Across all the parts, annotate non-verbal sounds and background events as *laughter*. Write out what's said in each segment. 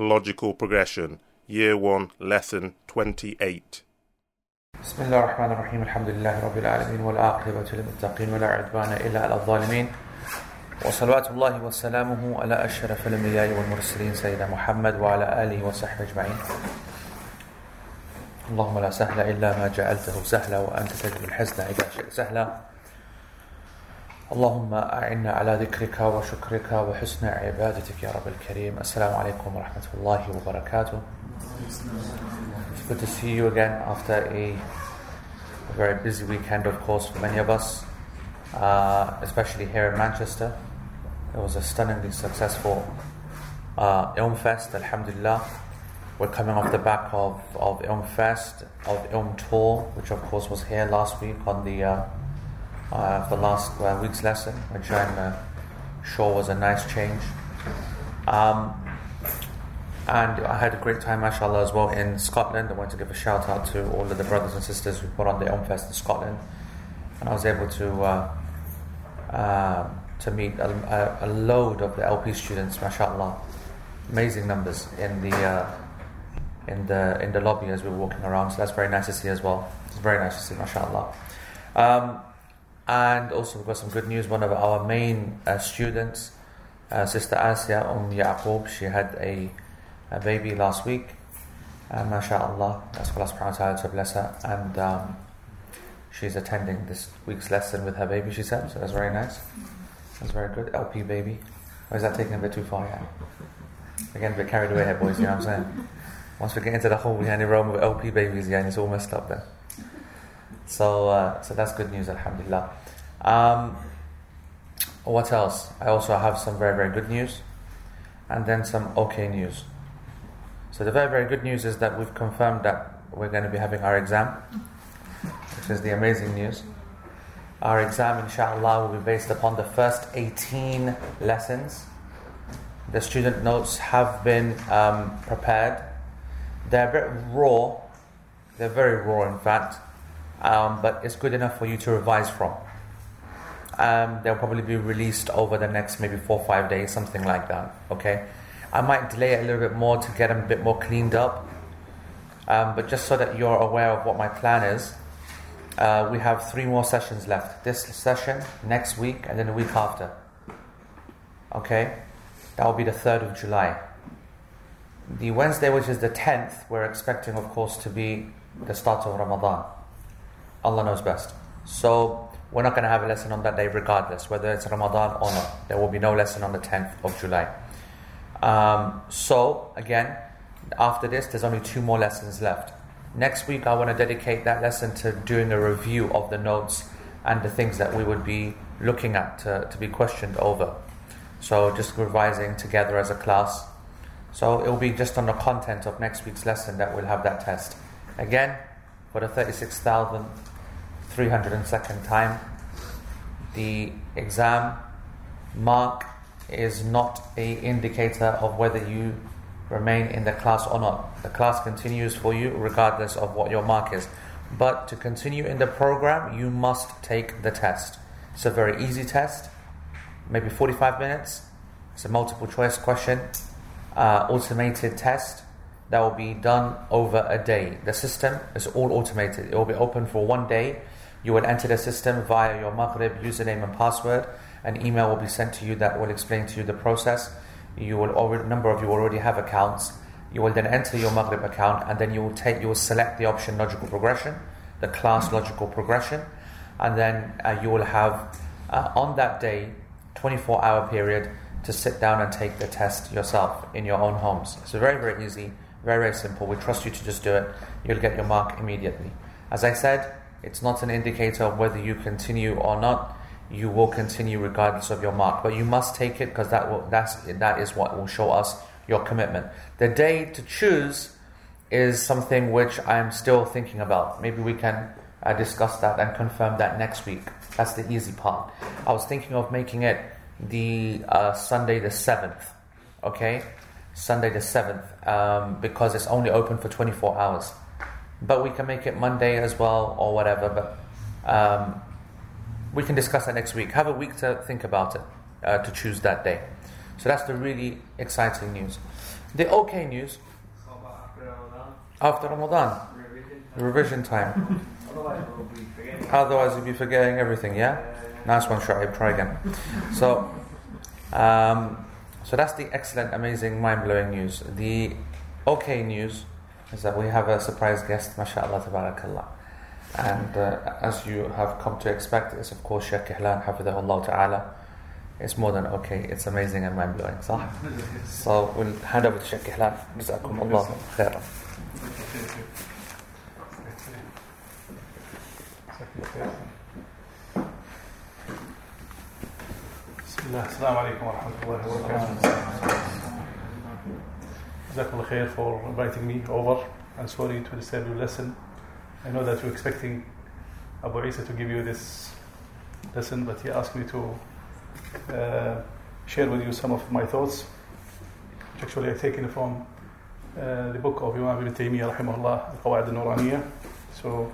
Logical Progression, Year 1, Lesson 28. بسم الله الرحمن الرحيم الحمد لله رب العالمين والعاقبة للمتقين ولا عدوان إلا على الظالمين وصلوات الله وسلامه على أشرف الأنبياء والمرسلين سيدنا محمد وعلى آله وصحبه أجمعين اللهم لا سهل إلا ما جعلته سهلا وأنت تجري الحزن إذا شئت سهلا اللهم أعنا على ذكرك وشكرك وحسن عبادتك يا رب الكريم السلام عليكم ورحمة الله وبركاته It's good to see you again after a, a very busy weekend of course for many of us uh, especially here in Manchester it was a stunningly successful uh, Ilm Fest alhamdulillah we're coming off the back of, of Ilm Fest of Ilm Tour which of course was here last week on the uh, uh, the last uh, week's lesson, which I'm uh, sure was a nice change. Um, and I had a great time, mashallah, as well in Scotland. I want to give a shout out to all of the brothers and sisters who put on the Fest in Scotland. And I was able to uh, uh, to meet a, a, load of the LP students, mashallah. Amazing numbers in the uh, in the in the lobby as we were walking around. So that's very nice to see as well. It's very nice to see, mashallah. Um, and also, we've got some good news. One of our main uh, students, uh, Sister Asia Umm Yaqub, she had a, a baby last week. Uh, MashaAllah, that's Allah subhanahu wa ta'ala to bless her. And um, she's attending this week's lesson with her baby, she said. So that's very nice. That's very good. LP baby. Or is that taking a bit too far? Yeah. We're getting a bit carried away here, boys, you know what I'm saying? Once we get into the whole yani, realm of LP babies, yeah, and it's all messed up there. So, uh, so that's good news, Alhamdulillah. Um, what else? I also have some very, very good news and then some okay news. So, the very, very good news is that we've confirmed that we're going to be having our exam, which is the amazing news. Our exam, inshallah, will be based upon the first 18 lessons. The student notes have been um, prepared. They're a bit raw, they're very raw, in fact, um, but it's good enough for you to revise from. Um, they'll probably be released over the next maybe four or five days, something like that. Okay, I might delay it a little bit more to get them a bit more cleaned up. Um, but just so that you're aware of what my plan is, uh, we have three more sessions left. This session, next week, and then the week after. Okay, that will be the third of July. The Wednesday, which is the tenth, we're expecting, of course, to be the start of Ramadan. Allah knows best. So we're not going to have a lesson on that day regardless, whether it's Ramadan or not. There will be no lesson on the 10th of July. Um, so, again, after this, there's only two more lessons left. Next week, I want to dedicate that lesson to doing a review of the notes and the things that we would be looking at to, to be questioned over. So, just revising together as a class. So, it will be just on the content of next week's lesson that we'll have that test. Again, for the 36,000 302nd time. The exam mark is not a indicator of whether you remain in the class or not. The class continues for you regardless of what your mark is. But to continue in the program, you must take the test. It's a very easy test, maybe 45 minutes. It's a multiple choice question, uh, automated test that will be done over a day. The system is all automated. It will be open for one day you will enter the system via your Maghrib username and password. An email will be sent to you that will explain to you the process. You will already, number of you already have accounts. You will then enter your Maghrib account and then you will take, you will select the option logical progression, the class logical progression, and then uh, you will have uh, on that day, 24 hour period to sit down and take the test yourself in your own homes. It's very, very easy, very, very simple. We trust you to just do it. You'll get your mark immediately. As I said, it's not an indicator of whether you continue or not. You will continue regardless of your mark, but you must take it because that will that's that is what will show us your commitment. The day to choose is something which I'm still thinking about. Maybe we can uh, discuss that and confirm that next week. That's the easy part. I was thinking of making it the uh, Sunday the seventh. Okay, Sunday the seventh, um, because it's only open for 24 hours but we can make it Monday as well or whatever. But um, we can discuss that next week. Have a week to think about it uh, to choose that day. So that's the really exciting news. The okay news after Ramadan, revision time. Otherwise, you'll be forgetting everything. Yeah, nice one, Shu'aib. Try again. So, um, so that's the excellent, amazing, mind-blowing news. The okay news is that we have a surprise guest, mashallah, tabarakallah. And uh, as you have come to expect, is of course Sheikh Ihlan, hafidhahullah ta'ala. It's more than okay, it's amazing and mind blowing, صح? *laughs* So we'll hand over to Sheikh Ihlan. جزاكم الله خيرا. بسم الله السلام عليكم ورحمة الله وبركاته جزاكم الله خير for inviting me over and sorry to disturb your lesson I know that you're expecting Abu Isa to give you this lesson but he asked me to uh, share with you some of my thoughts which actually I've taken from uh, the book of Imam Ibn Taymiyyah rahimahullah Al-Qawa'id al-Nuraniyah so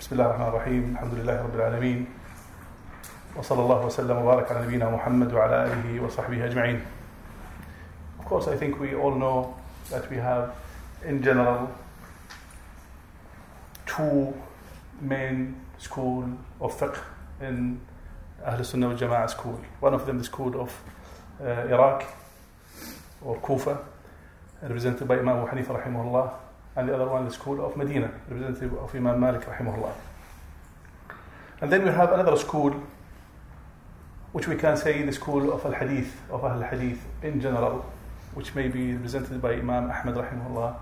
بسم الله الرحمن الرحيم الحمد لله رب العالمين وصلى الله وسلم وبارك على نبينا محمد وعلى آله وصحبه أجمعين of course, I think we all know that we have, in general, two main school of fiqh in Ahl Sunnah wal Jama'ah school. One of them is the school of uh, Iraq or Kufa, represented by Imam Abu Hanifa rahimahullah, and the other one is the school of Medina, represented of Imam Malik rahimahullah. And then we have another school which we can say the school of al-hadith, of al-hadith in general, which may be represented by Imam Ahmad rahimahullah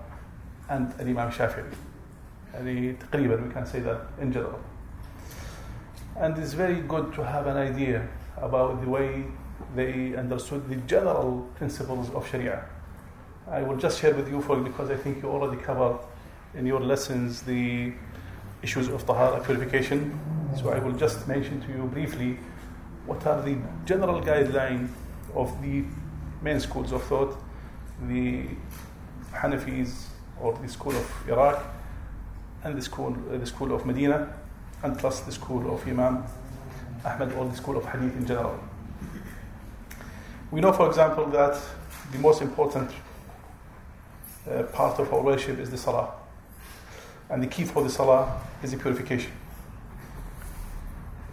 and Imam Shafi'i. يعني تقريبا we can say that in general. And it's very good to have an idea about the way they understood the general principles of Sharia. I will just share with you for because I think you already covered in your lessons the issues of tahara purification. So I will just mention to you briefly what are the general guidelines of the main schools of thought, the Hanafis or the school of Iraq, and the school, uh, the school of Medina, and plus the school of Imam Ahmad or the school of Hadith in general. We know, for example, that the most important uh, part of our worship is the Salah, and the key for the Salah is the purification.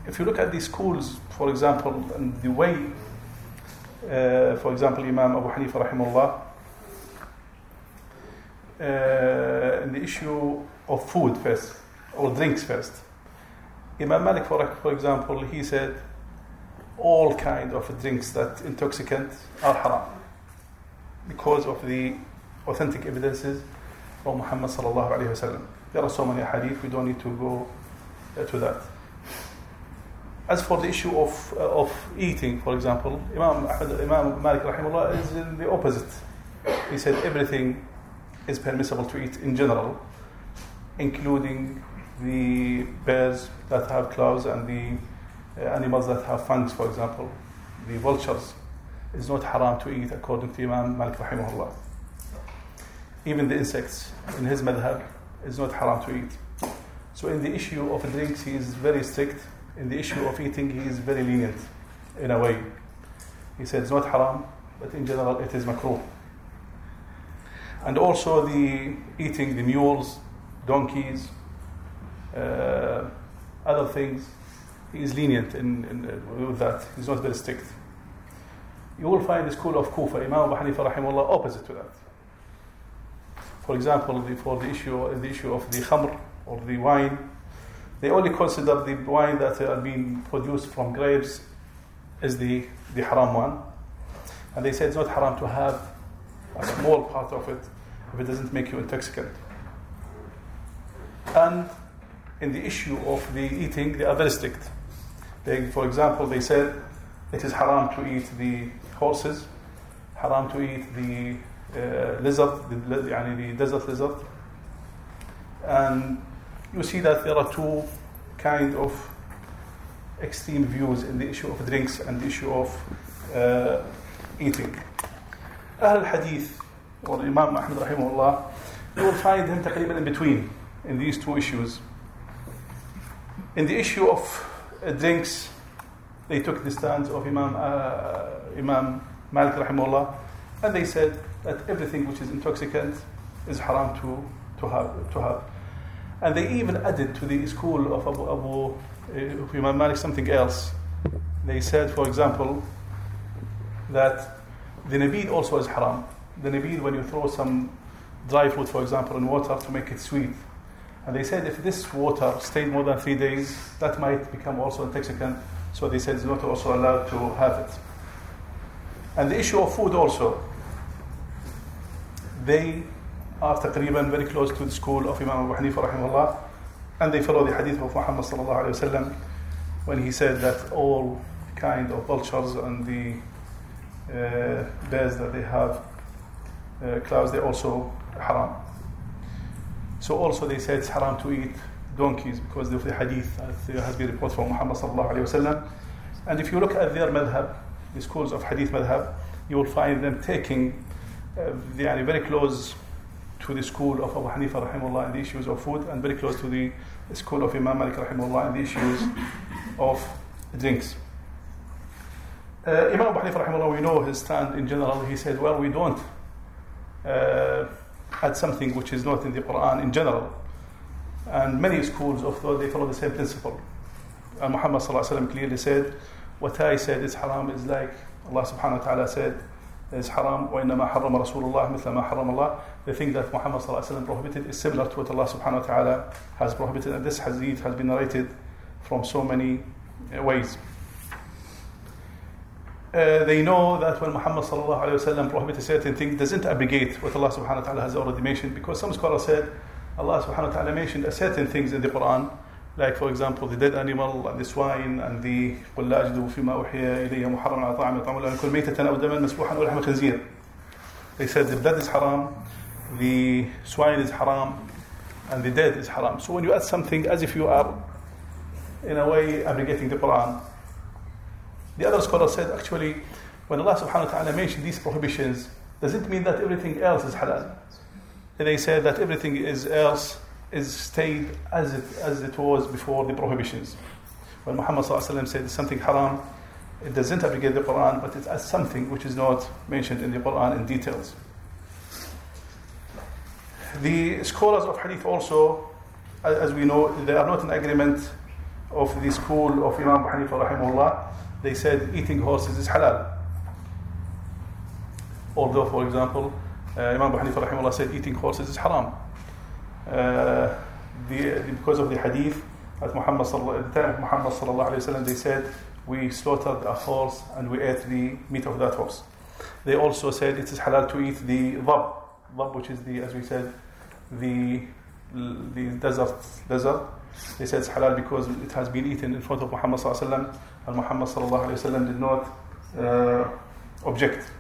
If you look at the schools, for example, and the way, uh, for example, Imam Abu Hanifa rahimahullah, uh, in the issue of food first, or drinks first. Imam Malik, for, for example, he said all kind of drinks that intoxicant are haram because of the authentic evidences from Muhammad sallallahu alaihi wasallam. There are so many hadith, we don't need to go uh, to that. As for the issue of, uh, of eating, for example, Imam, Ahmad, Imam Malik rahimahullah is in the opposite. He said everything is permissible to eat in general, including the bears that have claws and the uh, animals that have fangs, for example. The vultures is not haram to eat according to Imam Malik rahimahullah. Even the insects in his madhab is not haram to eat. So in the issue of drinks, he is very strict. In the issue of eating, he is very lenient in a way. He said it's not haram, but in general it is makruh. And also the eating the mules, donkeys, uh, other things, he is lenient in, in, uh, with that. He's not very strict. You will find the school of Kufa, Imam Abu Hanifa opposite to that. For example, the, for the issue, the issue of the khamr or the wine, they only consider the wine that are being produced from grapes as the, the haram one. And they say it's not haram to have a small part of it if it doesn't make you intoxicant. And in the issue of the eating, they are very strict. They, for example, they said it is haram to eat the horses, haram to eat the uh, lizard, the, the desert lizard. And you see that there are two kind of extreme views in the issue of drinks and the issue of uh, eating Ahl Hadith or Imam Ahmad rahimahullah, you will find him تقريبا in between in these two issues. In the issue of uh, drinks, they took the stance of Imam uh, Imam Malik rahimahullah, and they said that everything which is intoxicant is haram to, to, have, to have. And they even added to the school of Abu, Abu uh, of Imam Malik something else. They said, for example, that the nabid also is haram. The nabid, when you throw some dry fruit, for example, in water to make it sweet, and they said if this water stayed more than three days, that might become also intoxicant. So they said it's not also allowed to have it. And the issue of food also, they are taqriban very close to the school of Imam Abu Hanifa rahimahullah, and they follow the hadith of Muhammad sallallahu alayhi wasallam when he said that all kind of vultures and the uh, bears that they have, uh, clouds, they're also haram. So also they said it's haram to eat donkeys because of the hadith that has been reported from Muhammad sallallahu alayhi wasallam. And if you look at their madhab, the schools of hadith madhab, you will find them taking uh, are very close to the school of Abu Hanifa rahimahullah in the issues of food and very close to the school of Imam Malik rahimahullah in the issues of drinks. Uh, Imam Abu Hanifa rahimahullah, we know his stand in general. He said, well, we don't uh, add something which is not in the Quran in general. And many schools of thought, they follow the same principle. And Muhammad clearly said, what I said is haram is like Allah subhanahu wa ta'ala said, is haram وإنما حرم رسول الله مثل ما حرم الله the thing that Muhammad صلى الله عليه وسلم prohibited is similar to what Allah subhanahu wa ta'ala has prohibited and this hadith has been narrated from so many uh, ways uh, they know that when Muhammad sallallahu alayhi wasallam prohibited certain things, doesn't abrogate what Allah subhanahu wa ta'ala has already mentioned. Because some scholars said Allah subhanahu wa ta'ala mentioned certain things in the Quran, like for example the dead animal and the swine and the قل لا أجد فيما أوحي إلي محرم على طعام يطعم لا يكون ميتة أو دما مسفوحا ولحم خنزير. They said the blood is haram, the swine is haram, and the dead is haram. So when you add something as if you are in a way abrogating the Quran, the other scholar said actually, when Allah subhanahu wa ta'ala mentioned these prohibitions, does it mean that everything else is halal? And they said that everything is else is stayed as it, as it was before the prohibitions. When Muhammad said something haram, it doesn't abrogate the Quran, but it's as something which is not mentioned in the Quran in details. The scholars of hadith also, as we know, they are not in agreement of the school of Imam Hanifa rahimahullah they said eating horses is halal. Although, for example, uh, Imam Abu Hanifa rahimahullah said eating horses is haram. Uh, the, because of the hadith at Muhammad at the time of Muhammad sallallahu alayhi wasallam, they said we slaughtered a horse and we ate the meat of that horse. They also said it is halal to eat the dhab, dhab which is the, as we said, the the desert desert. They said it's halal because it has been eaten in front of Muhammad sallallahu alayhi wasallam and Muhammad wa did not uh, object.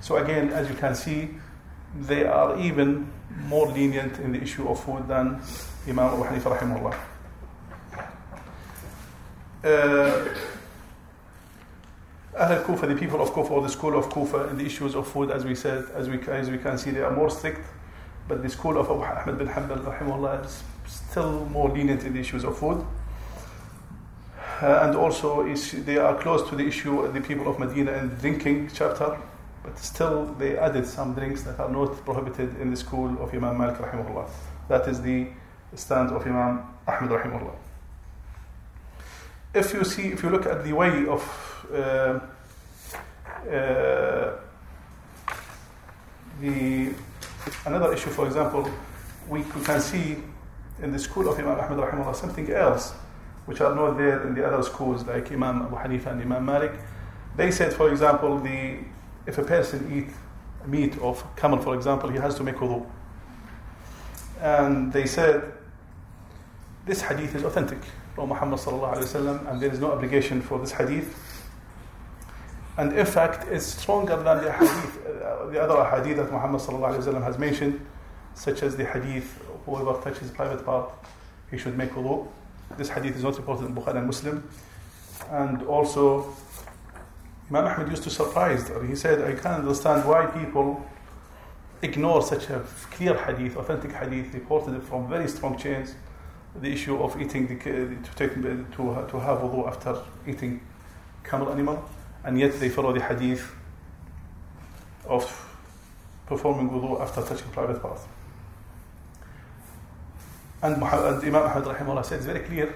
So again, as you can see, they are even more lenient in the issue of food than Imam Abu Hanifa rahimahullah. Uh, Ahl Kufa, the people of Kufa or the school of Kufa in the issues of food, as we said, as we, as we can see, they are more strict. But the school of Abu Ahmad bin Hanbal rahimahullah is still more lenient in the issues of food. Uh, and also is, they are close to the issue of the people of Medina and drinking chapter, but still they added some drinks that are not prohibited in the school of Imam Malik rahimahullah. That is the stand of Imam Ahmad rahimahullah. If you see, if you look at the way of uh, uh, the another issue, for example, we can see in the school of Imam Ahmad rahimahullah something else which are not there in the other schools like Imam Abu Hanifa and Imam Malik. They said, for example, the if a person eat meat of camel, for example, he has to make wudu. And they said this hadith is authentic from Muhammad sallallahu alaihi wasallam, and there is no obligation for this hadith. And in fact, it's stronger than the hadith, uh, the other hadith that Muhammad sallallahu alaihi wasallam has mentioned, such as the hadith, whoever touches private part, he should make wudu. This hadith is not reported in Bukhari and Muslim. And also, Imam Ahmed used to surprise. He said, I can't understand why people ignore such a clear hadith, authentic hadith, reported from very strong chains, the issue of eating, the, to, take, to, to have wudu after eating camel animal, and yet they follow the hadith of performing wudu after touching private parts. And, and Imam Ahmad rahimahullah said it's very clear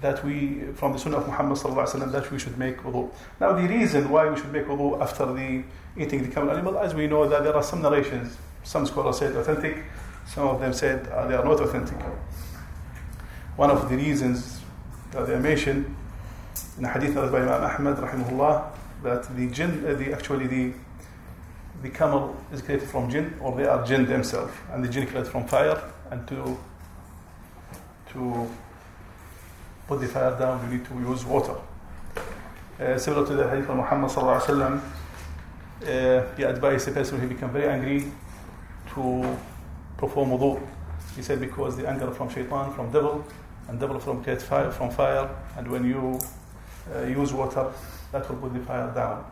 that we, from the Sunnah of Muhammad sallallahu alaihi wasallam, that we should make wudu. Now the reason why we should make wudu after the eating the camel animal, as we know that there are some narrations, some scholars said authentic, some of them said uh, they are not authentic. One of the reasons that they mentioned in a hadith narrated by Imam Ahmad rahimahullah that the jinn, uh, the actually the the camel is created from jinn or they are jinn themselves and the jinn created from fire and to to put the fire down you need to use water. Uh, similar to the hadith of Muhammad sallallahu alaihi wasallam uh, he advised the person who became very angry to perform wudu. He said because the anger from shaitan from devil and devil from create fire from fire and when you uh, use water that will put the fire down.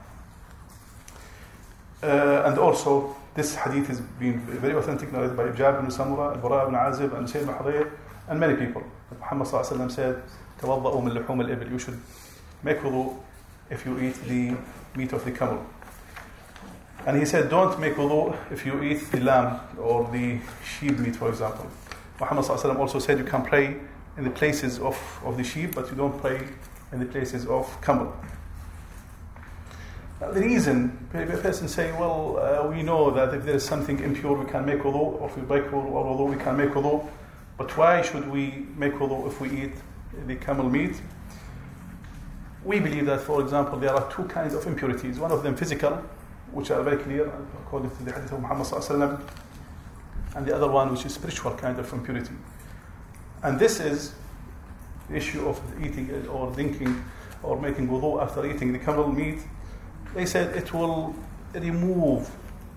Uh, and also, this hadith has been very authentic, narrated by Jabir ibn Samura, Al-Bara ibn Azib, and Sayyid Mahdir, and many people. Muhammad sallallahu said, تَوَضَّأُوا مِنْ لُحُومِ الْإِبِلِ You should make wudu if you eat the meat of the camel. And he said, don't make wudu if you eat the lamb or the sheep meat, for example. Muhammad sallallahu also said you can pray in the places of, of the sheep, but you don't pray in the places of camel. The reason, a person say, well, uh, we know that if there is something impure, we can make wudu, or if we break wudu, we can make wudu. But why should we make wudu if we eat the camel meat? We believe that, for example, there are two kinds of impurities. One of them physical, which are very clear according to the hadith of Muhammad and the other one which is spiritual kind of impurity. And this is the issue of eating or drinking or making wudu after eating the camel meat they said it will remove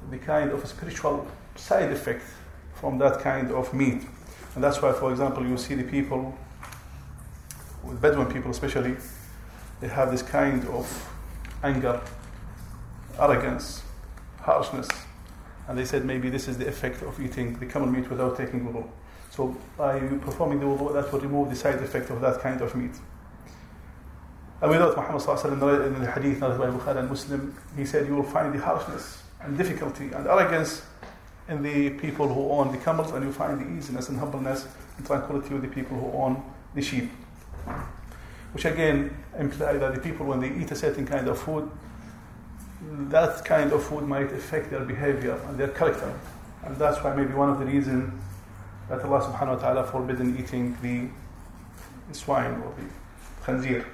the kind of spiritual side effect from that kind of meat. And that's why, for example, you see the people, with Bedouin people especially, they have this kind of anger, arrogance, harshness. And they said maybe this is the effect of eating the camel meat without taking wudu. So by performing the wudu, that will remove the side effect of that kind of meat. And we know that Muhammad sallallahu in the hadith narrated by Bukhari and Muslim, he said, you will find the harshness and difficulty and arrogance in the people who own the camels, and you find the easiness and humbleness and tranquility with the people who own the sheep. Which again imply that the people, when they eat a certain kind of food, that kind of food might affect their behavior and their character. And that's why maybe one of the reasons that Allah subhanahu wa ta'ala forbidden eating the swine or the khanzir.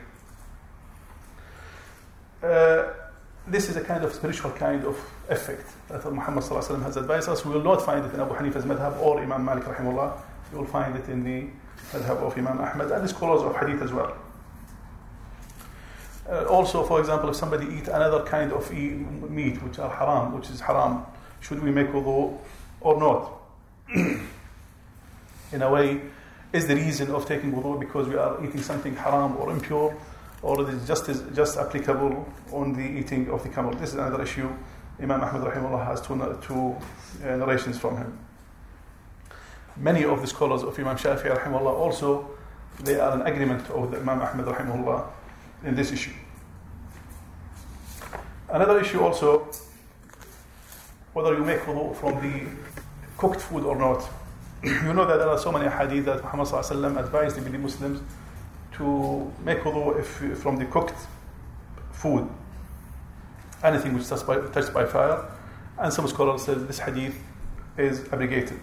Uh, this is a kind of spiritual kind of effect that Muhammad has advised us. We will not find it in Abu Hanifa's madhab or Imam Malik rahimahullah. You will find it in the madhab of Imam Ahmad and the scholars of hadith as well. Uh, also, for example, if somebody eat another kind of meat which are haram, which is haram, should we make wudu or not? *clears throat* in a way, is the reason of taking wudu because we are eating something haram or impure? Or it is just, just applicable on the eating of the camel. This is another issue. Imam Ahmad rahimahullah has two, two uh, narrations from him. Many of the scholars of Imam Shafi'i rahimahullah also, they are in agreement the Imam Ahmad rahimahullah in this issue. Another issue also, whether you make wudu from the cooked food or not. *clears throat* you know that there are so many hadith that Muhammad advised the Muslims to make wudu if, from the cooked food, anything which is touched by, touched by fire. And some scholars say this hadith is abrogated.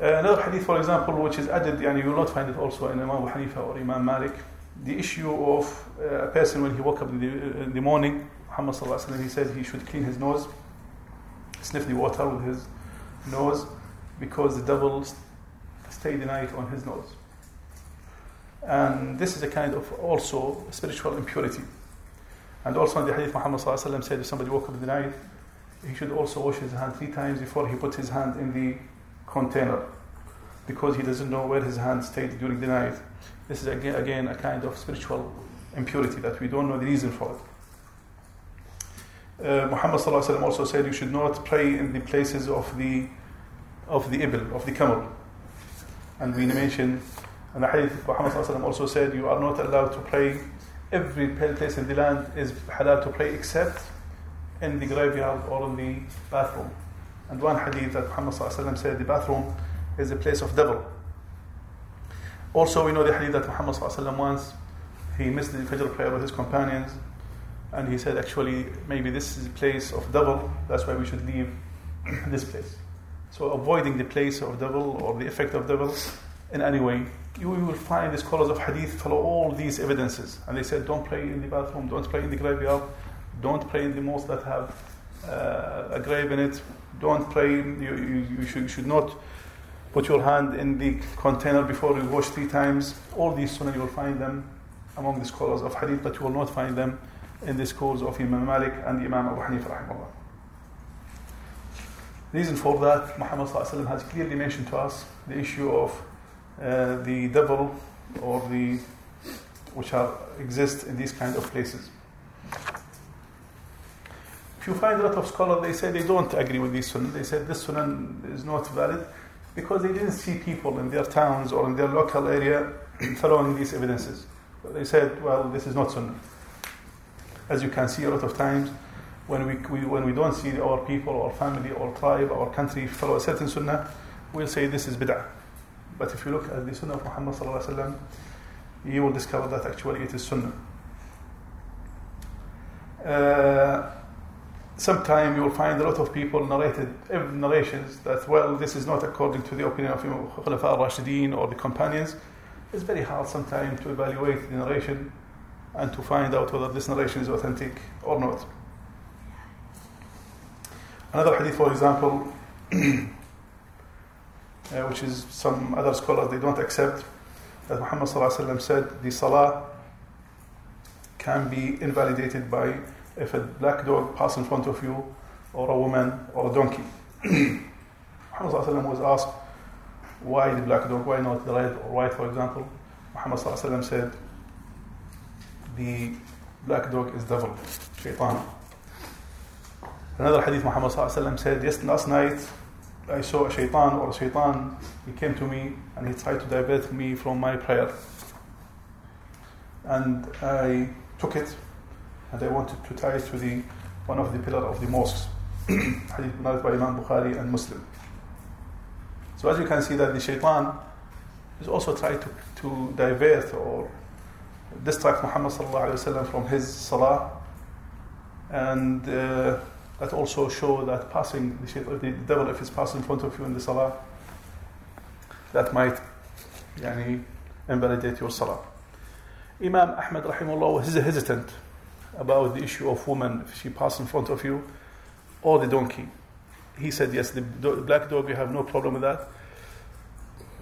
Uh, another hadith, for example, which is added, and you will not find it also in Imam Hanifa or Imam Malik, the issue of uh, a person when he woke up in the, in the morning, Muhammad he said he should clean his nose, sniff the water with his nose, because the devil stayed the night on his nose. And this is a kind of also spiritual impurity. And also in the hadith, Muhammad said if somebody woke up in the night, he should also wash his hand three times before he puts his hand in the container because he doesn't know where his hand stayed during the night. This is again, again a kind of spiritual impurity that we don't know the reason for it. Uh, Muhammad also said you should not pray in the places of the of the ibil, of the camel. And we mentioned and the hadith of Muhammad also said, You are not allowed to pray. Every place in the land is halal to pray except in the graveyard or in the bathroom. And one hadith that Muhammad said the bathroom is a place of devil. Also, we know the hadith that Muhammad once he missed the Fajr prayer with his companions, and he said, actually, maybe this is a place of devil. That's why we should leave *clears throat* this place. So, avoiding the place of devil or the effect of devil in any way. You will find the scholars of hadith follow all these evidences, and they said, don't pray in the bathroom, don't pray in the graveyard, don't pray in the mosque that have uh, a grave in it. Don't pray. You, you, you, should, you should not put your hand in the container before you wash three times. All these sunnah you will find them among the scholars of hadith, but you will not find them in the schools of Imam Malik and Imam Abu Hanifa rahimahullah. Reason for that, Muhammad has clearly mentioned to us the issue of uh, the devil or the which are exist in these kind of places. If you find a lot of scholars, they say they don't agree with this sunnah. They said this sunnah is not valid because they didn't see people in their towns or in their local area following these evidences. They said, well, this is not sunnah. As you can see a lot of times, when we, we, when we don't see our people, our family, our tribe, our country follow a certain sunnah, we'll say this is bid'ah. But if you look at the sunnah of Muhammad sallallahu you will discover that actually it is sunnah. Uh, Sometimes you will find a lot of people narrated narrations that well this is not according to the opinion of Khulafa al-Rashideen or the companions. It's very hard sometimes to evaluate the narration and to find out whether this narration is authentic or not. Another hadith, for example, *clears throat* uh, which is some other scholars they don't accept, that Muhammad said the salah can be invalidated by if a black dog passes in front of you, or a woman, or a donkey. *clears throat* Muhammad was asked, why the black dog, why not the red or white, for example? Muhammad said, the black dog is devil, shaitan. Another hadith, Muhammad said, yes, last night I saw a shaitan or a shaitan, he came to me and he tried to divert me from my prayer. And I took it and I wanted to tie it to the one of the pillars of the mosques. *clears throat* Hadith narrated by Imam Bukhari and Muslim. So as you can see that the shaitan is also trying to, to divert or distract Muhammad from his salah and uh, that also show that passing the, the devil if it's passing in front of you in the salah that might yani, invalidate your salah. Imam Ahmad rahimahullah was hesitant about the issue of woman if she passed in front of you or the donkey. He said, yes, the black dog, you have no problem with that.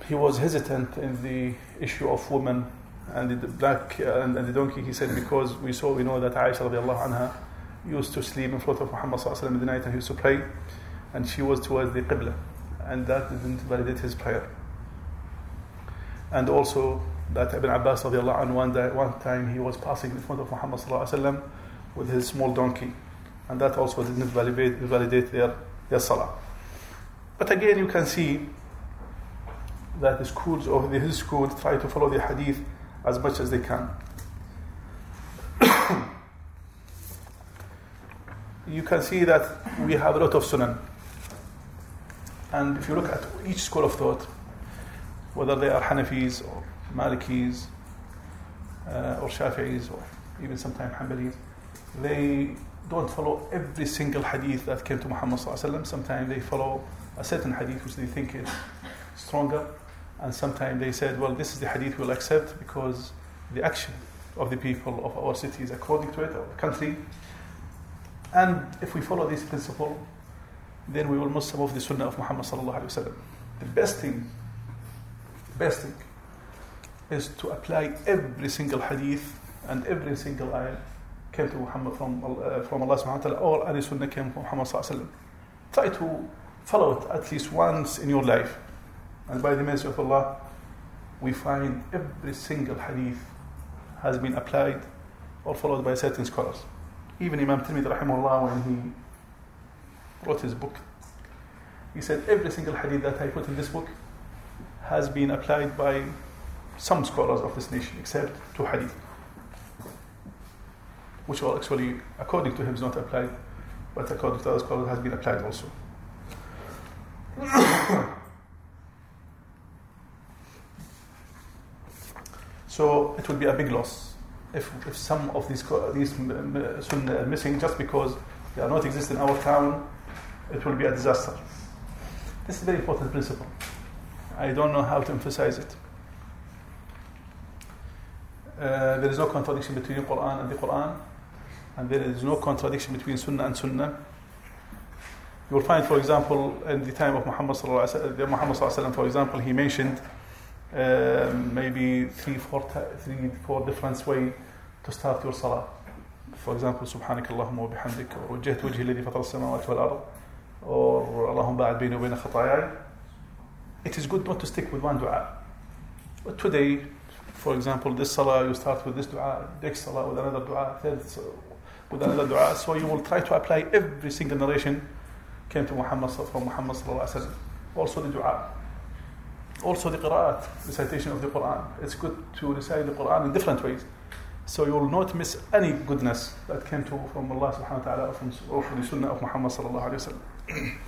He was hesitant in the issue of woman and the black uh, and, the donkey. He said, because we saw, we know that Aisha radiallahu anha used to sleep in front of Muhammad in at night and he used to pray, and she was towards the Qibla, and that didn't validate his prayer. And also, that Ibn Abbas anhu, one, day, one time he was passing in front of Muhammad with his small donkey, and that also didn't validate, validate their, their salah. But again, you can see that the schools or the, his school try to follow the hadith as much as they can. You can see that we have a lot of sunan. And if you look at each school of thought, whether they are Hanafis or Malikis uh, or Shafi'is or even sometimes Hanbalis, they don't follow every single hadith that came to Muhammad Sometimes they follow a certain hadith which they think is stronger, and sometimes they said, well, this is the hadith we'll accept because the action of the people of our city is according to it, or country. And if we follow this principle, then we will some of the sunnah of Muhammad The best thing, best thing is to apply every single hadith and every single ayah came to Muhammad from, uh, from Allah subhanahu wa ta'ala or any sunnah came from Muhammad sallallahu Try to follow it at least once in your life. And by the mercy of Allah, we find every single hadith has been applied or followed by certain scholars. Even Imam Tirmidhi rahimahullah when he wrote his book, he said every single hadith that I put in this book has been applied by some scholars of this nation except two hadith, which are actually, according to him, is not applied but according to other scholars, has been applied also. *coughs* so it would be a big loss if, if some of these these sunnah are missing just because they are not exist in our town. It will be a disaster. This is a very important principle. I don't know how to emphasize it. Uh, there is no contradiction between the Quran and the Quran, and there is no contradiction between Sunnah and Sunnah. You will find, for example, in the time of Muhammad sallallahu Muhammad sallallahu for example, he mentioned uh, maybe three, four, three, four different way your salah. For example, سبحانك اللهم وبحمدك وجهت وجهي الذي فطر السماوات والأرض or اللهم باعد بيني وبين خطاياي. It is good not to stick with one dua. But today, for example, this salah you start with this dua, next salah with another dua, third with another dua. So you will try to apply every single narration came to Muhammad from Muhammad sallallahu alaihi wasallam. Also the dua. Also the qira'at, recitation of the Quran. It's good to recite the Quran in different ways. So you will not miss any goodness that came to from Allah subhanahu wa ta'ala or from, or from the sunnah of Muhammad sallallahu alaihi wasallam.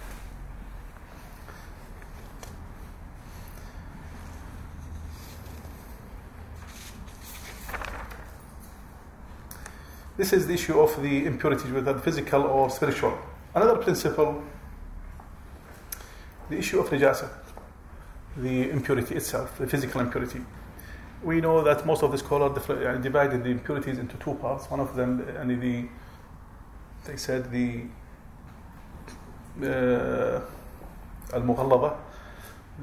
This is the issue of the impurities, whether physical or spiritual. Another principle, the issue of najasa, the impurity itself, the physical impurity. We know that most of the scholars uh, divided the impurities into two parts. One of them, uh, and the, they said the uh, al-mughallaba,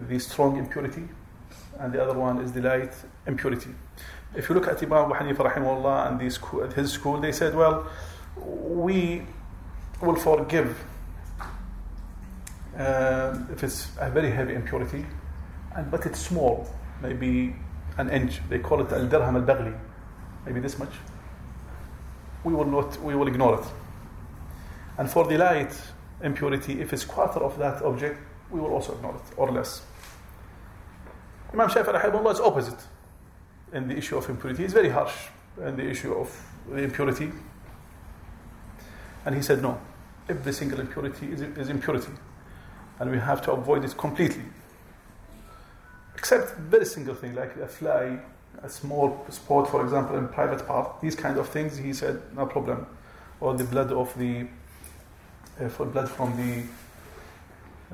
the strong impurity, and the other one is the light impurity. If you look at Imam Abu Hanifa rahimahullah and the school, his school, they said, well, we will forgive um, if it's a very heavy impurity, and but it's small, maybe an inch. They call it al dirham al bagli, maybe this much. We will not, we will ignore it. And for the light impurity, if it's quarter of that object, we will also ignore it or less. Imam Shafi'i rahimahullah is opposite in the issue of impurity. He's very harsh in the issue of the impurity. And he said, no, every single impurity is, is impurity. And we have to avoid it completely. Except very single thing, like a fly, a small spot, for example, in private part, these kind of things, he said, no problem. Or the blood of the, uh, for blood from the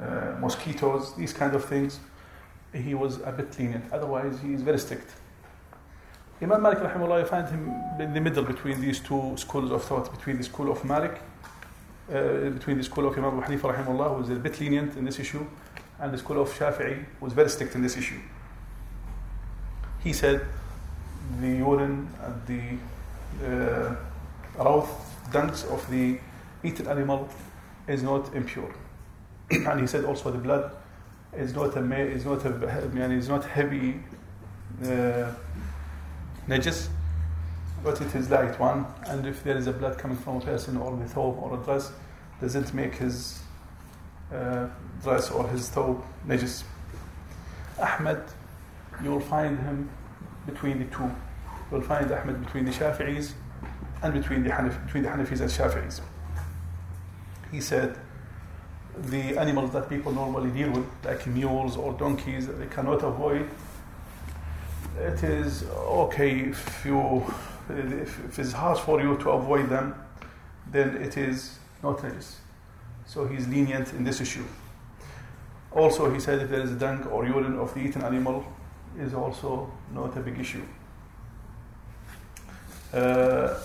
uh, mosquitoes, these kind of things, he was a bit lenient. Otherwise, he is very strict. Imam Malik rahimahullah, you find him in the middle between these two schools of thought, between the school of Malik, uh, between the school of Imam Abu Hanifa rahimahullah, who is a bit lenient in this issue, and the school of Shafi'i, was very strict in this issue. He said the urine and the uh, dunks of the eaten animal is not impure. and he said also the blood is not a, is not a, is not heavy uh, najis, but it is light one. And if there is a blood coming from a person or the thobe or a dress, doesn't make his uh, Uh, dress or his thobe najis. Ahmed, you will find him between the two. You will find Ahmed between the Shafi'is and between the Hanaf, between the Hanafis and Shafi'is. He said the animals that people normally deal with, like mules or donkeys, that they cannot avoid. It is okay if you if, it's hard for you to avoid them, then it is not najis. So he's lenient in this issue. Also, he said if there is dung or urine of the eaten animal, is also not a big issue. Uh,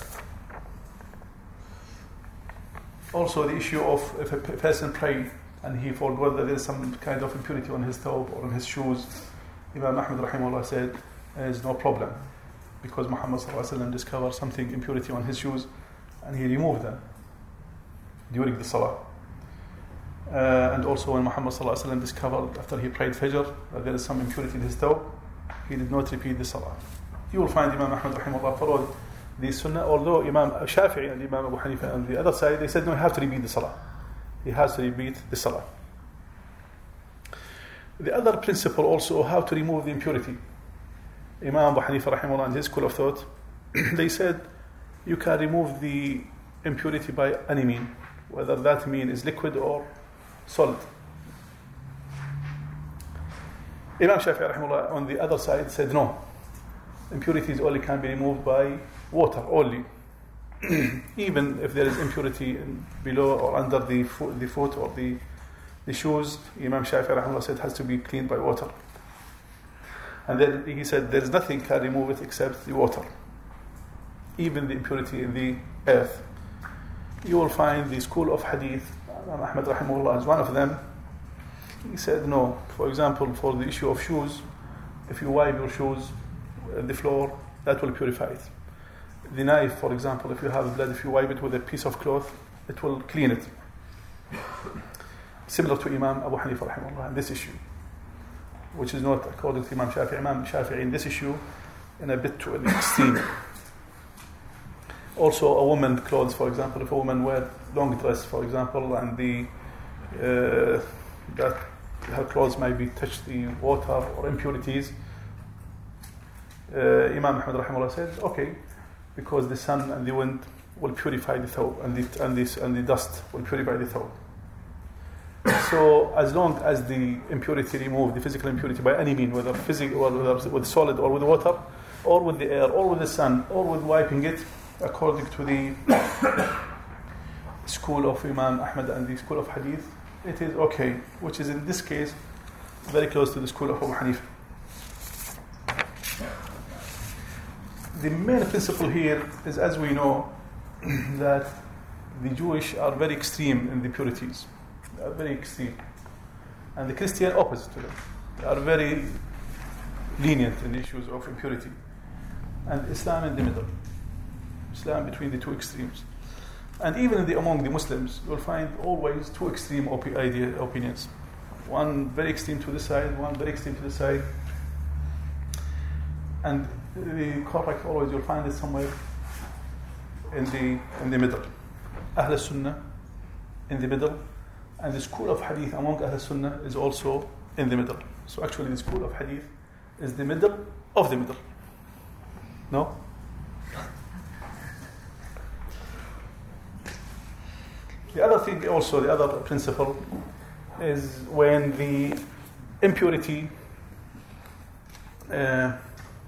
also, the issue of if a person prayed and he forgot that there is some kind of impurity on his thobe or on his shoes, Imam Ahmad rahimahullah said, there is no problem because Muhammad discovered something impurity on his shoes and he removed them during the salah. Uh, and also when Muhammad wasallam discovered after he prayed Fajr that there is some impurity in his thobe, he did not repeat the salah. You will find Imam Ahmad rahimahullah followed the sunnah, although Imam Shafi'i and Imam Abu Hanifa on the other side, they said no, he has to repeat the salah. He has to repeat the salah. The other principle also, how to remove the impurity. Imam Abu Hanifa rahimahullah and his school of thought, *clears throat* they said you can remove the impurity by any mean. whether that mean is liquid or solid. Imam Shafi'i rahimahullah, on the other side said no. Impurities only can be removed by water only. *clears throat* Even if there is impurity below or under the foot, the foot or the, the shoes, Imam Shafi'i rahimahullah said has to be cleaned by water. And then he said there is nothing can remove it except the water. Even the impurity in the earth. You will find the school of hadith, Imam Ahmad rahimahullah is one of them. He said no. For example, for the issue of shoes, if you wipe your shoes on the floor, that will purify it. The knife, for example, if you have blood, if you wipe it with a piece of cloth, it will clean it. Similar to Imam Abu Hanifa rahimahullah in this issue, which is not according to Imam Shafi'i. Imam Shafi'i in this issue, in a bit to an extreme. *coughs* Also, a woman clothes, for example, if a woman wear long dress, for example, and the uh, that her clothes might be touched the water or impurities. Uh, Imam Ahmad rahimahullah said, okay, because the sun and the wind will purify the thawb and the, and, this, and the dust will purify the thawb. So as long as the impurity removed, the physical impurity by any means, whether physical, whether with solid or with water, or with the air, or with the sun, or with wiping it, according to the school of Imam Ahmad and the school of Hadith, it is okay, which is in this case very close to the school of Abu Hanifa. The main principle here is, as we know, *clears throat* that the Jewish are very extreme in the purities. They are very extreme. And the Christian opposite to them. They are very lenient in issues of impurity. And Islam in the middle. Islam between the two extremes. And even the, among the Muslims, you'll find always two extreme op- idea, opinions. One very extreme to the side, one very extreme to the side. And the correct always you'll find it somewhere in the in the middle. Ahl Sunnah in the middle, and the school of Hadith among Ahl Sunnah is also in the middle. So actually, the school of Hadith is the middle of the middle. No. The other thing, also, the other principle is when the impurity uh,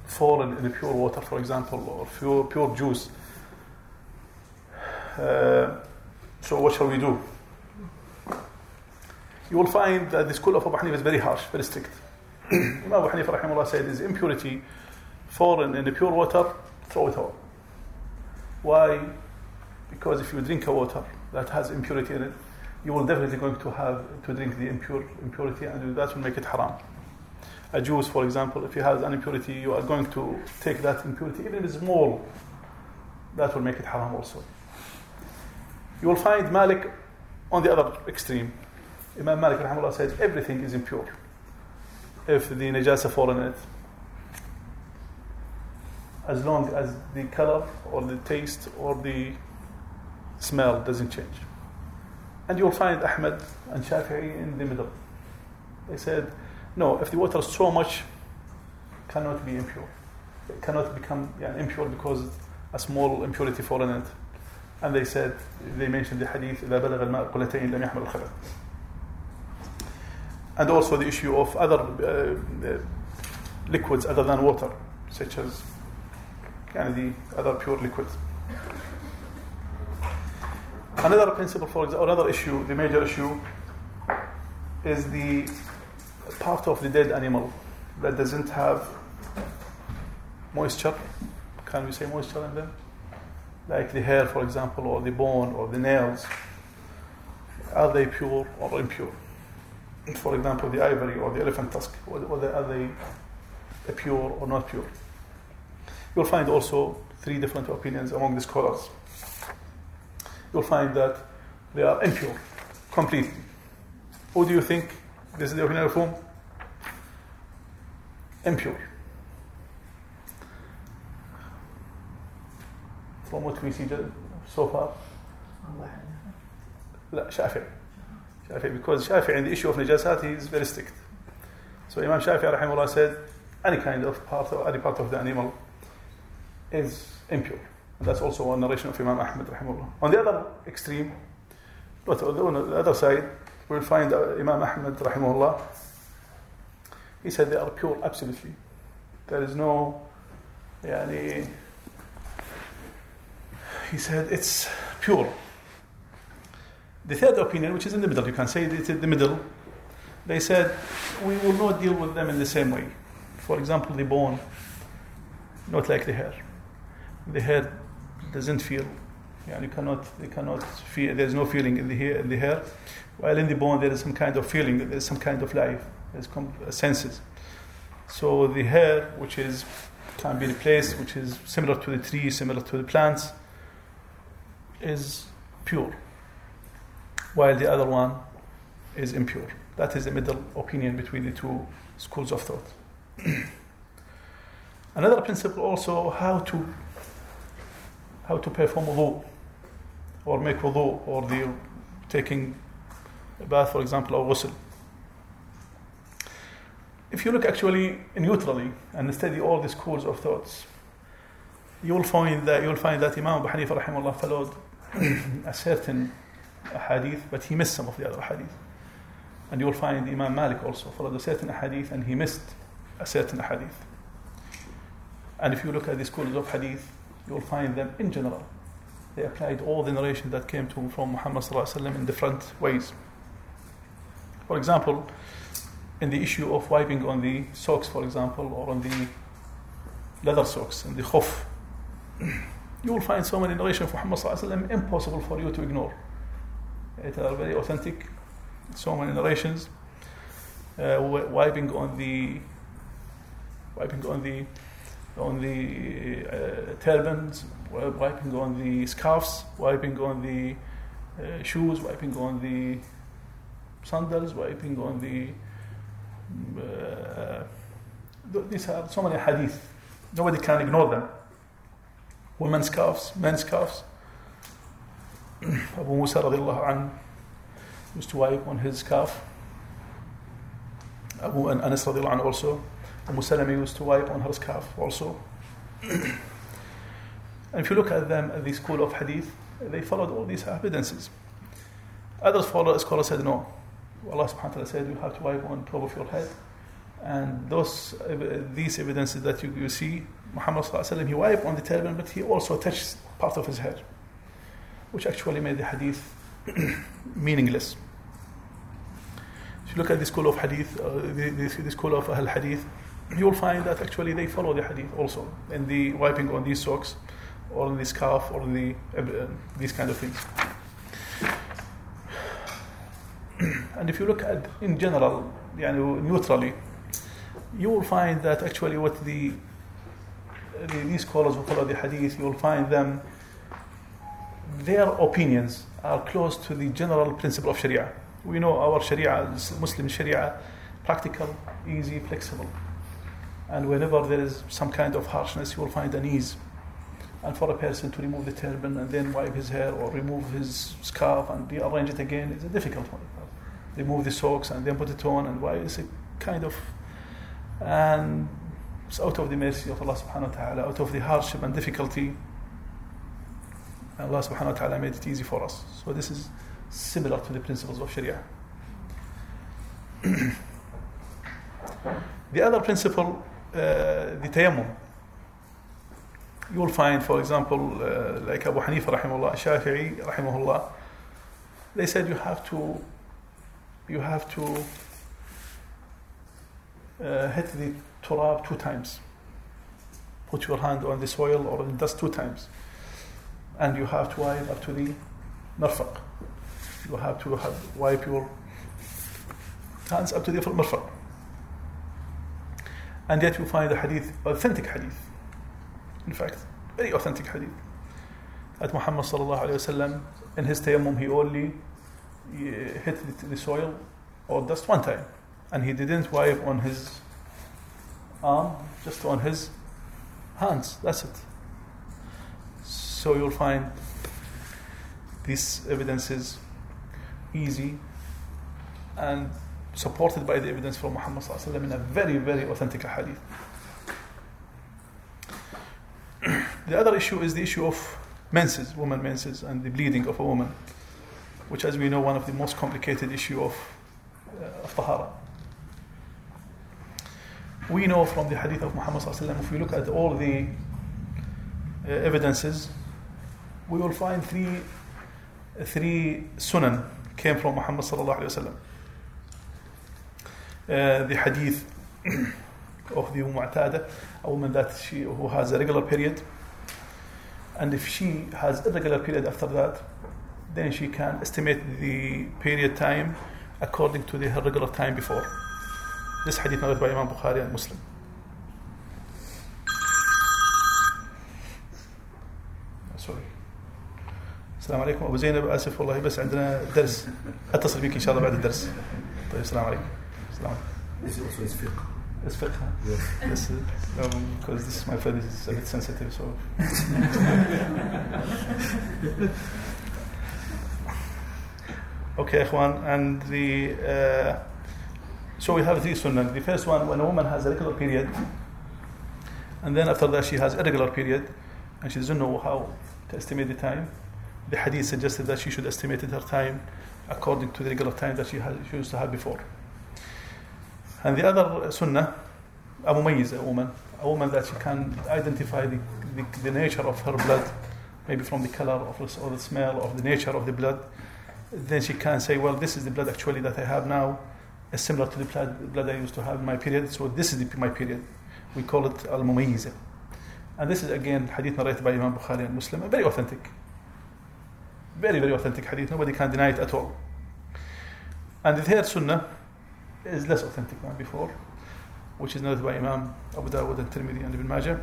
fall in, the pure water, for example, or pure, pure juice. Uh, so, what shall we do? You will find that the school of Abu Hanifa is very harsh, very strict. *clears throat* Imam Abu Hanifa rahimahullah said, is impurity fallen in the pure water, throw it out. Why? Because if you drink a water that has impurity in it, you will definitely going to have to drink the impure impurity, and that will make it haram. A juice, for example, if it has an impurity, you are going to take that impurity, even if it's small, that will make it haram also. You will find Malik on the other extreme. Imam Malik rahimahullah says everything is impure. If the najasa fall in it, as long as the color or the taste or the smell doesn't change. And you'll find Ahmed and Shafi'i in the middle. They said, no, if the water is so much, cannot be impure. It cannot become yeah, impure because a small impurity fallen in it. And they said, they mentioned the hadith, إذا بلغ الماء قلتين لم يحمل الخبث. And also the issue of other uh, uh liquids other than water, such as yeah, the other pure liquids. Another principle, for example, another issue, the major issue, is the part of the dead animal that doesn't have moisture. Can we say moisture in them? Like the hair, for example, or the bone, or the nails. Are they pure or impure? For example, the ivory or the elephant tusk, whether are they pure or not pure? You'll find also three different opinions among the scholars you'll find that they are impure completely. Who do you think this is the opinion of whom? Impure. From what we see so far? لا شافعي شافعي because Shafi'i in the issue of najasat he is very strict. So Imam Shafi'i rahimahullah said any kind of part or any part of the animal is impure. And that's also a narration of Imam Ahmad rahimahullah. On the other extreme, But on the other side, we'll find uh, Imam Ahmad, rahimahullah, he said they are pure absolutely. There is no, yani, he said it's pure. The third opinion, which is in the middle, you can say it's in the middle, they said we will not deal with them in the same way. For example, the bone, not like the hair. The hair doesn't feel, yeah, you cannot, they cannot feel, there's no feeling in the hair, in the hair. While in the bone, there is some kind of feeling, there's some kind of life, there's uh, senses. So the hair, which is can be replaced, which is similar to the tree, similar to the plants, is pure, while the other one is impure. That is the middle opinion between the two schools of thought. *clears throat* Another principle also how to how to perform wudu or make wudu or the taking a bath, for example, or ghusl. If you look actually neutrally and study all the schools of thoughts, you will find that you will find that Imam Abu Hanifa rahimahullah followed *coughs* a certain hadith, but he missed some of the other hadith. And you will find Imam Malik also followed a certain hadith and he missed a certain hadith. And if you look at the schools of hadith, you will find them in general. They applied all the narration that came to from Muhammad in different ways. For example, in the issue of wiping on the socks, for example, or on the leather socks, and the khuf, you will find so many narration for Muhammad impossible for you to ignore. It are very authentic, so many narrations. Uh, wiping on the wiping on the on the uh, turbans, wiping on the scarves, wiping on the uh, shoes, wiping on the sandals, wiping on the. Uh, these are so many hadith. Nobody can ignore them. Women's scarves, men's scarves. *clears throat* Abu Musa radiallahu anh used to wipe on his scarf. Abu Anas radiallahu anh also. Umm Salama used to wipe on her scarf also. *clears throat* and if you look at them at the school of hadith, they followed all these evidences. Others follow, scholars said no. Allah subhanahu wa ta'ala said you have to wipe on top of your head. And those these evidences that you, you see, Muhammad sallallahu he wiped on the turban, but he also touched part of his hair, which actually made the hadith *clears throat* meaningless. If you look at the school of hadith, uh, the, the, the school of Ahl hadith, you will find that actually they follow the hadith also in the wiping on these socks or on the scarf or the uh, these kind of things. *clears throat* and if you look at in general, know, neutrally, you will find that actually what the, the these scholars who follow the hadith, you will find them their opinions are close to the general principle of Sharia. We know our Sharia, Muslim Sharia, practical, easy, flexible. And whenever there is some kind of harshness, you will find an ease. And for a person to remove the turban and then wipe his hair or remove his scarf and rearrange it again is a difficult one. Remove the socks and then put it on and why is a kind of and it's out of the mercy of Allah subhanahu wa ta'ala, out of the hardship and difficulty. Allah subhanahu wa ta'ala made it easy for us. So this is similar to the principles of Sharia. *clears throat* the other principle the tayammum. You will find, for example, uh, like Abu Hanifa rahimahullah, Shafi'i rahimahullah, they said you have to, you have to uh, hit the turab two times. Put your hand on the soil or the dust two times. And you have to wipe up to the marfaq. You have to have, wipe your hands up to the marfaq. And yet you find the hadith, authentic hadith. In fact, very authentic hadith. That Muhammad wasallam, in his tayammum, he only hit the soil or dust one time. And he didn't wipe on his arm, just on his hands. That's it. So you'll find these evidences easy and supported by the evidence from Muhammad in a very, very authentic hadith. the other issue is the issue of menses, woman menses, and the bleeding of a woman. which, as we know, one of the most complicated issue of, uh, of tahara. We know from the hadith of Muhammad wasallam, if we look at all the uh, evidences, we will find three, three sunan came from Muhammad sallallahu alaihi wasallam. Uh, of the Mu'tada, a woman that she who has a regular period, and if she has irregular period after that, then she can estimate the period time according to the her regular time before. This hadith narrated by Imam Bukhari and Muslim. سوري السلام عليكم ابو زينب اسف والله بس عندنا درس اتصل بك ان شاء الله بعد الدرس طيب السلام عليكم Islam. This is also his fiqh. It's fiqh. Yes. yes. Because um, my friend, is a bit sensitive, so. *laughs* okay, Ikhwan, and the. Uh, so we have three sunnah. The first one, when a woman has a regular period, and then after that she has irregular period, and she doesn't know how to estimate the time. The hadith suggested that she should estimate her time according to the regular time that she, has, she used to have before. And the other sunnah, a mumayyiz, a woman, a woman that she can identify the, the, the nature of her blood, maybe from the color of the, or the smell of the nature of the blood, then she can say, well, this is the blood actually that I have now, is similar to the blood, blood I used to have in my period, so this is the, my period. We call it al mumayyiza. And this is again hadith narrated by Imam Bukhari and Muslim, very authentic. Very, very authentic hadith. Nobody can deny it at all. And the third sunnah is less authentic than before, which is noted by Imam Abu Dawud and Tirmidhi and Ibn Majah.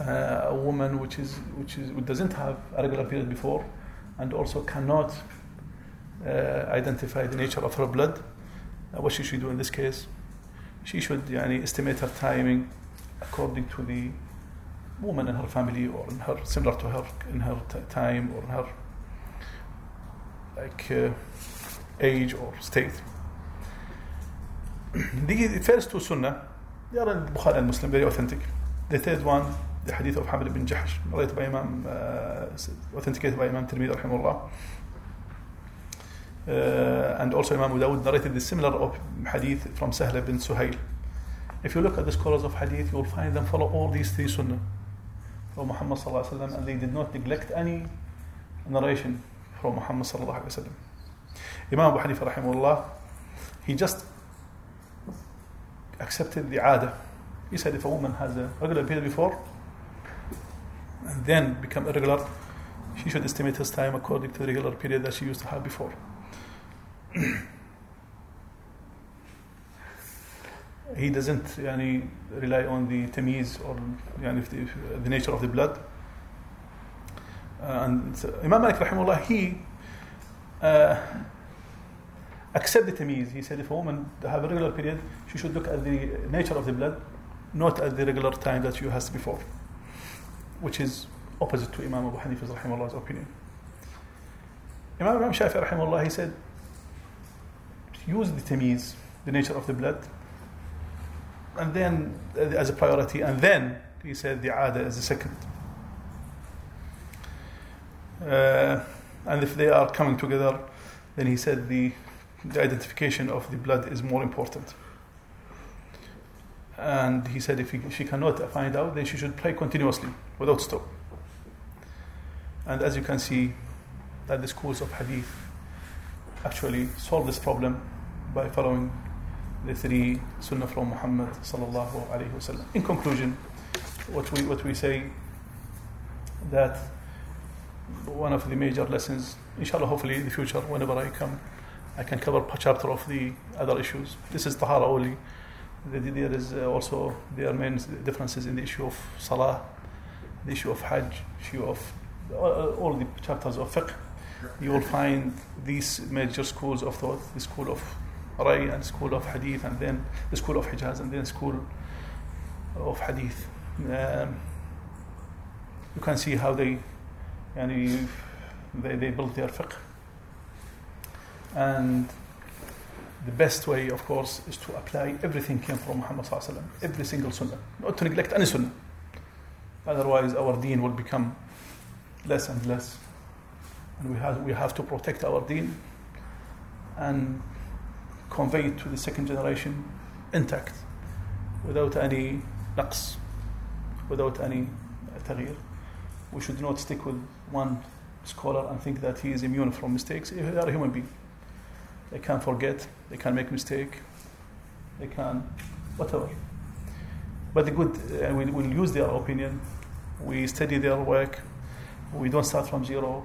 Uh, a woman which is which is which doesn't have a regular period before, and also cannot uh, identify the nature of her blood. Uh, what she should do in this case? She should yani, estimate her timing according to the woman in her family or in her similar to her in her t- time or her like uh, age or state. *clears throat* the first two sunnah, they are in Bukhari and Muslim, very authentic. The third one, the hadith of Hamid ibn Jahsh, narrated by Imam, uh, authenticated by Imam Tirmidhi rahimahullah. Uh, and also Imam Dawud narrated the similar hadith from Sahl ibn Suhail. If you look at the scholars of hadith, you will find them follow all these three sunnah from Muhammad sallallahu alaihi wasallam, and they did not neglect any narration from Muhammad sallallahu alaihi wasallam. Imam Abu Hanifa rahimahullah, he just accepted the ada. He said if a woman has a regular period before and then become irregular, she should estimate his time according to the regular period that she used to have before. *clears throat* he doesn't yani, rely on the tamiz or yani, the, the nature of the blood. Uh, and Imam Malik rahimahullah, he uh, accept the tamiz. He said if a woman have a regular period, she should look at the nature of the blood, not at the regular time that she has before, which is opposite to Imam Abu Hanifa's rahimahullah's opinion. Imam Imam Shafi rahimahullah, he said, use the tamiz, the nature of the blood, and then uh, as a priority, and then he said the ada as a second. Uh, and if they are coming together, then he said the, the identification of the blood is more important. And he said if he, she cannot find out, then she should pray continuously without stop. And as you can see, that the schools of hadith actually solve this problem by following the three sunnah from Muhammad sallallahu alaihi wasallam. In conclusion, what we what we say that one of the major lessons, inshallah, hopefully in the future, whenever I come, I can cover a chapter of the other issues. This is tahara only. The- the- There is uh, also there are main differences in the issue of salah, the issue of hajj, issue of all, all the chapters of fiqh. You will find these major schools of thought: the school of Ra'y and school of hadith, and then the school of Hijaz, and then school of hadith. Um, you can see how they, yani, they, they built their fiqh. And the best way, of course, is to apply everything came from Muhammad sallallahu every single sunnah, not to neglect any sunnah. Otherwise, our deen will become less and less And we have, we have to protect our deen and convey it to the second generation intact without any naqs, without any taghyir. We should not stick with one scholar and think that he is immune from mistakes. They are a human being. They can forget, they can make mistake, they can whatever. But the good, uh, we will use their opinion. We study their work. We don't start from zero,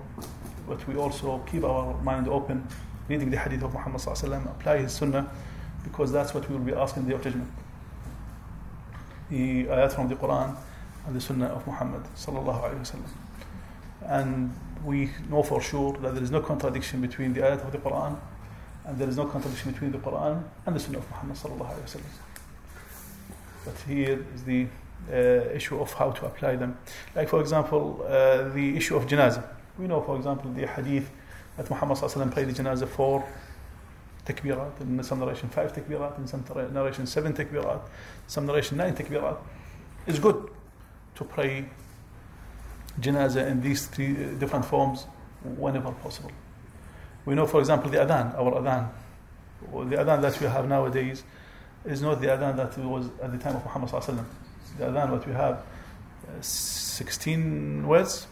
but we also keep our mind open, reading the hadith of Muhammad sallallahu apply his sunnah, because that's what we will be asking the judgment. The ayat from the Quran and the sunnah of Muhammad sallallahu alaihi wasallam. And we know for sure that there is no contradiction between the ayat of the Quran and there is no contradiction between the Quran and the sunnah of Muhammad sallallahu alaihi wasallam. But here is the uh, issue of how to apply them. Like, for example, uh, the issue of janazah. We know, for example, the hadith that Muhammad ﷺ prayed the janazah for takbirat, in some narration five takbirat, in some narration seven takbirat, some narration nine takbirat. It's good to pray janazah in these three different forms whenever possible. We know, for example, the adhan, our adhan. The adhan that we have nowadays is not the adhan that was at the time of Muhammad sallallahu The adhan that we have, uh, 16 words.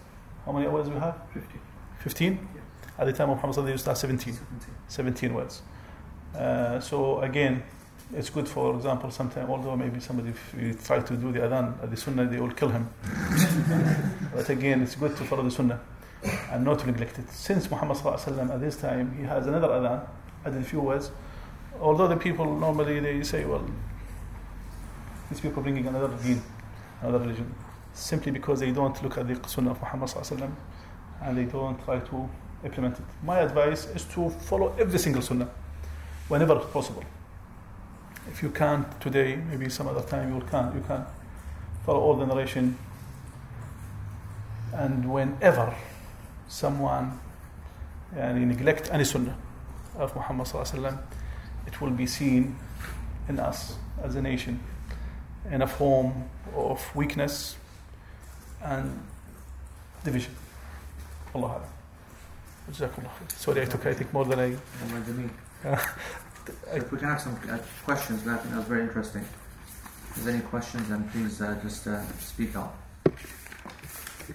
How many words we have? 15. 15? Yeah. At the time of Muhammad sallallahu used to have 17. 17. 17 words. Uh, so again, it's good, for example, sometimes, although maybe somebody, if you try to do the adhan at the sunnah, they will kill him. *laughs* but again, it's good to follow the sunnah and not to neglect it. Since Muhammad at this time, he has another adhan, added a few words. Although the people normally they say, well, these people bringing another deen, another religion, simply because they don't look at the sunnah of Muhammad and they don't try to implement it. My advice is to follow every single sunnah whenever possible. If you can't today, maybe some other time you can. You can follow all the narration. And whenever someone yani, neglect any sunnah of Muhammad sallallahu it will be seen in us as a nation in a form of weakness and division. Allah khair. Sorry, I took I think more than I. *laughs* if we can have some uh, questions, I think that was very interesting. If there's any questions, then please uh, just uh, speak out.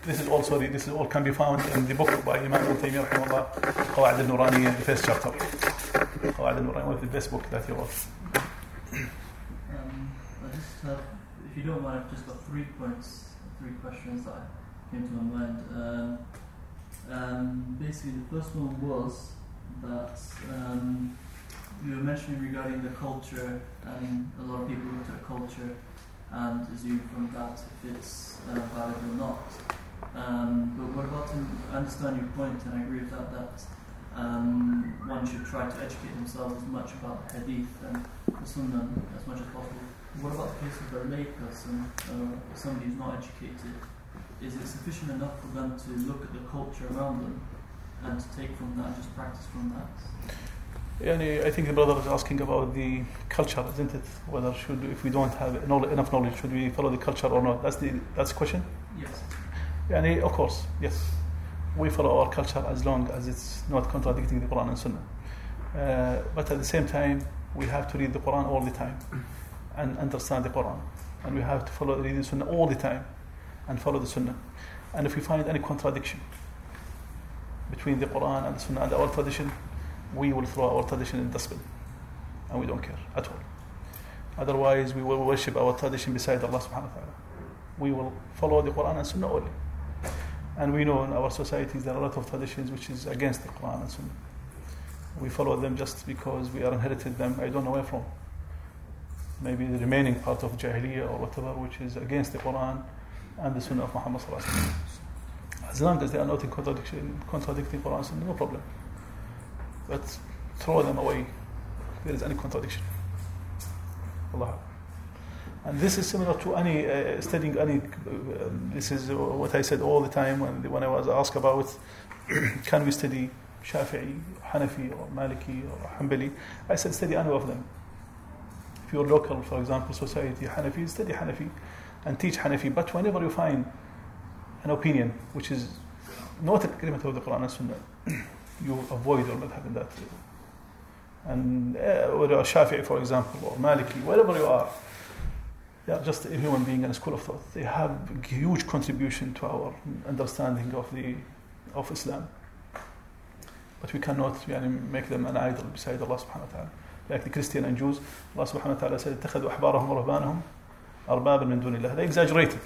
This is also the, this is all can be found in the book by Imam Ibn Taymiyyah rahimahullah, Qawa'id al-Nurani, the first chapter. Qawa'id al-Nurani was the best book that he wrote. Um, I just have, if you don't mind, I've just got three points, three questions that came to my mind. Um, um, basically, the first one was that um, you were mentioning regarding the culture, and a lot of people look at culture and assume from that if it's uh, valid or not. Um, but what about, I understand your point, and I agree with that, that um, one should try to educate themselves as much about hadith and the sunnah as much as possible. What about the case of a lay person, uh, somebody who's not educated? Is it sufficient enough for them to look at the culture around them and to take from that and just practice from that? Yani, I think the brother is asking about the culture, isn't it? Whether should if we don't have enough knowledge, should we follow the culture or not? That's the that's the question. Yes. Yani, of course, yes. We follow our culture as long as it's not contradicting the Quran and Sunnah. Uh, but at the same time, we have to read the Quran all the time and understand the Quran, and we have to follow read the Sunnah all the time and follow the Sunnah. And if we find any contradiction between the Quran and the Sunnah and our tradition, we will throw our tradition in the dustbin and we don't care at all. Otherwise, we will worship our tradition beside Allah subhanahu wa ta'ala. We will follow the Quran and Sunnah only. And we know in our societies there are a lot of traditions which is against the Quran and Sunnah. We follow them just because we are inherited them, I don't know where from. Maybe the remaining part of Jahiliyyah or whatever, which is against the Quran and the Sunnah of Muhammad. As long as they are not in contradiction, contradicting Quran and Sunnah, no problem but throw them away if there is any contradiction. Allah. And this is similar to any uh, studying any. Uh, this is what I said all the time when, when I was asked about *clears throat* can we study Shafi'i, Hanafi, or Maliki, or Hanbali. I said study any of them. If you're local, for example, society Hanafi, study Hanafi and teach Hanafi. But whenever you find an opinion which is not agreement with the Quran and Sunnah, *clears throat* you avoid your madhab in that. And uh, a Shafi'i, for example, or Maliki, wherever you are, they are just a human being and a school of thought. They have a huge contribution to our understanding of the of Islam. But we cannot yani, make them an idol beside Allah subhanahu wa ta'ala. Like the Christian and Jews, Allah subhanahu wa ta'ala said, اتخذوا أحبارهم ورهبانهم أربابا من دون الله. They exaggerated.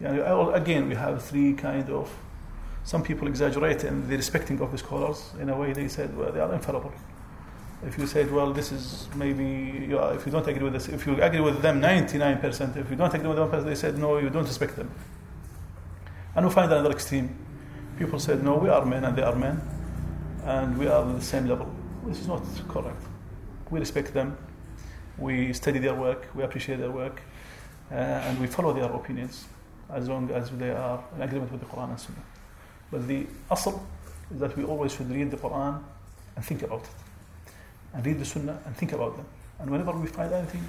Yani, again, we have three kind of some people exaggerate in the respecting of the scholars. In a way, they said, well, they are infallible. If you said, well, this is maybe, you are, if you don't agree with this, if you agree with them 99%, if you don't agree with them, they said, no, you don't respect them. And we find another extreme. People said, no, we are men and they are men, and we are on the same level. This is not correct. We respect them, we study their work, we appreciate their work, uh, and we follow their opinions as long as they are in agreement with the Quran and Sunnah. But the asl is that we always should read the Quran and think about it. And read the Sunnah and think about them. And whenever we find anything,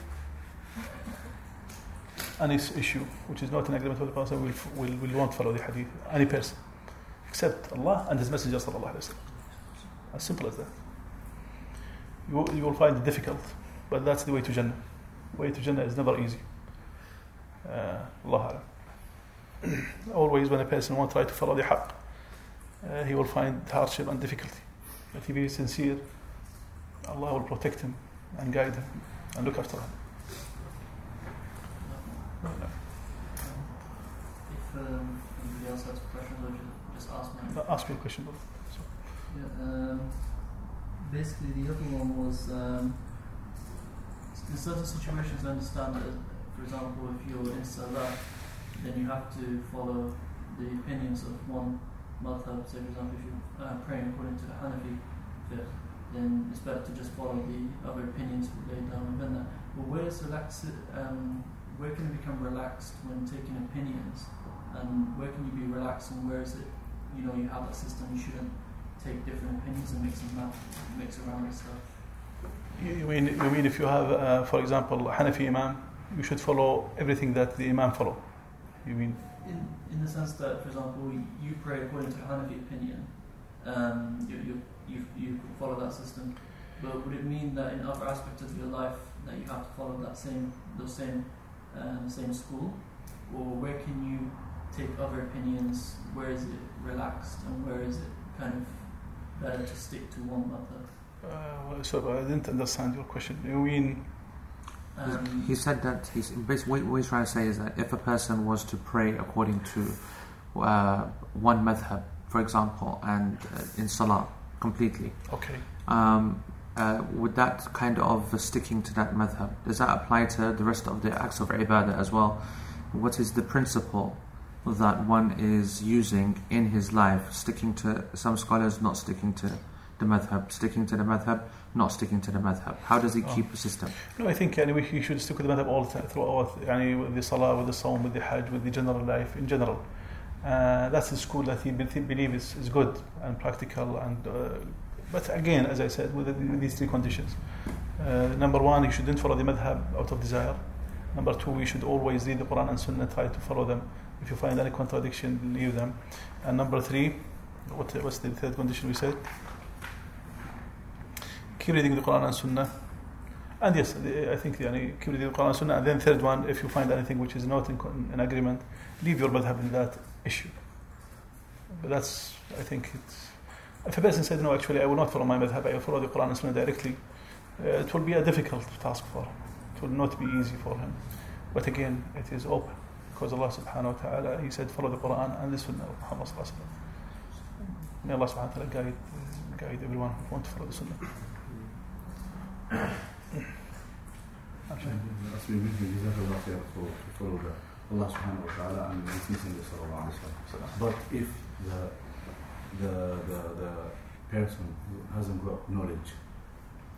any issue which is not in agreement with the Quran, we'll, we'll, we won't follow the hadith, any person, except Allah and His Messenger. As simple as that. You, you will find it difficult, but that's the way to Jannah. way to Jannah is never easy. Uh, Allah *coughs* Always when a person to try to follow the haqq, uh, he will find hardship and difficulty. But if he is sincere, Allah will protect him and guide him and look after him. If um, anybody else has questions, or just ask me. Ask me a question. So. Yeah, um, basically, the other one was um, in certain situations, I understand that, for example, if you're in Salah, then you have to follow the opinions of one madhab. So, for example, if you're uh, praying according to the Hanafi fiqh, then it's better to just follow the other opinions laid down within that. But where is relax? Um, where can you become relaxed when taking opinions? And where can you be relaxed and where is it? You know, you have that system. You shouldn't take different opinions and mix them up, mix around and stuff. You mean you mean if you have, uh, for example, Hanafi Imam, you should follow everything that the Imam follow. You mean? In, in the sense that, for example, you pray according to Hanafi opinion, um, you, you, you, you follow that system. But would it mean that in other aspects of your life that you have to follow that same, the same, um, same school, or where can you take other opinions? Where is it relaxed, and where is it kind of better to stick to one method? Uh, so I didn't understand your question. You mean um, he said that he's basically what he's trying to say is that if a person was to pray according to uh, one madhab, for example, and uh, in salah completely, okay, um, uh, would that kind of sticking to that madhab does that apply to the rest of the acts of ibadah as well? What is the principle that one is using in his life? Sticking to some scholars, not sticking to the madhab, sticking to the madhab not sticking to the madhab? How does he oh. keep a system? No, I think anyway, he should stick with the madhab all the time, throughout, yani, with the salah, with the saum, with the hajj, with the general life in general. Uh, that's the school that he believes is, is good and practical. And uh, But again, as I said, with, the, with these three conditions. Uh, number one, you shouldn't follow the madhab out of desire. Number two, you should always read the Quran and Sunnah, try to follow them. If you find any contradiction, leave them. And number three, what, what's the third condition we said? keep reading the Quran and Sunnah. And yes, I think yani, keep reading the Quran and Sunnah. And then third one, if you find anything which is not in, in agreement, leave your madhab in that issue. But that's, I think, it's, if a person said, no, actually, I will not follow my madhab, I will follow the Quran and Sunnah directly, uh, it will be a difficult task for him. It will not be easy for him. But again, it is open. Because Allah subhanahu wa ta'ala, He said, follow the Quran and the Sunnah of Muhammad sallallahu alayhi wa May Allah subhanahu wa ta'ala guide, guide everyone who wants to follow the Sunnah. *coughs* Asmi Allah subhanahu wa ta'ala and Messenger sallallahu alayhi wa But if the, the, the, the person who hasn't got knowledge,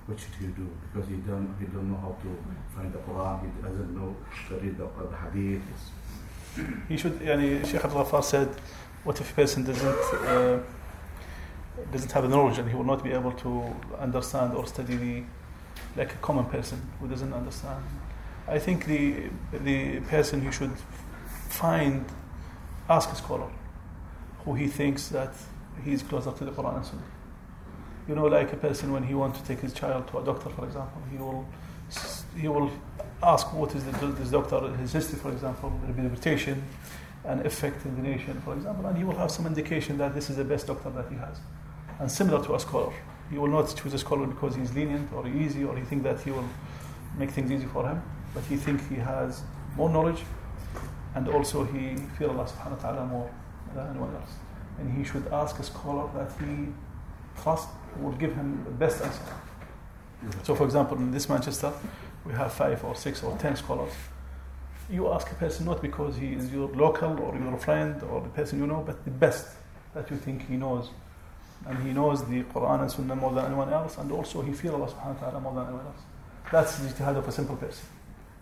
what should he do? Because he don't, he don't know how to find the Quran, he doesn't know to read the, the Hadith. He should, yani, Sheikh Abdul Ghaffar said, what if a person doesn't uh, doesn't have the knowledge and he will not be able to understand or study the like a common person who doesn't understand. I think the the person who should find ask a scholar who he thinks that he's closer to the Quran and Sunnah. You know, like a person when he wants to take his child to a doctor, for example, he will he will ask what is the, this doctor, his history, for example, reputation and effect in the nation, for example, and he will have some indication that this is the best doctor that he has. And similar to a scholar, he will not choose a scholar because he's lenient or easy or he think that he will make things easy for him, but he thinks he has more knowledge and also he fear Allah subhanahu wa ta'ala more than anyone else. And he should ask a scholar that he trusts will give him the best answer. So for example, in this Manchester, we have five or six or ten scholars. You ask a person not because he is your local or your friend or the person you know, but the best that you think he knows. And he knows the Quran and Sunnah more than anyone else, and also he fears Allah subhanahu wa ta'ala more than anyone else. That's the ijtihad of a simple person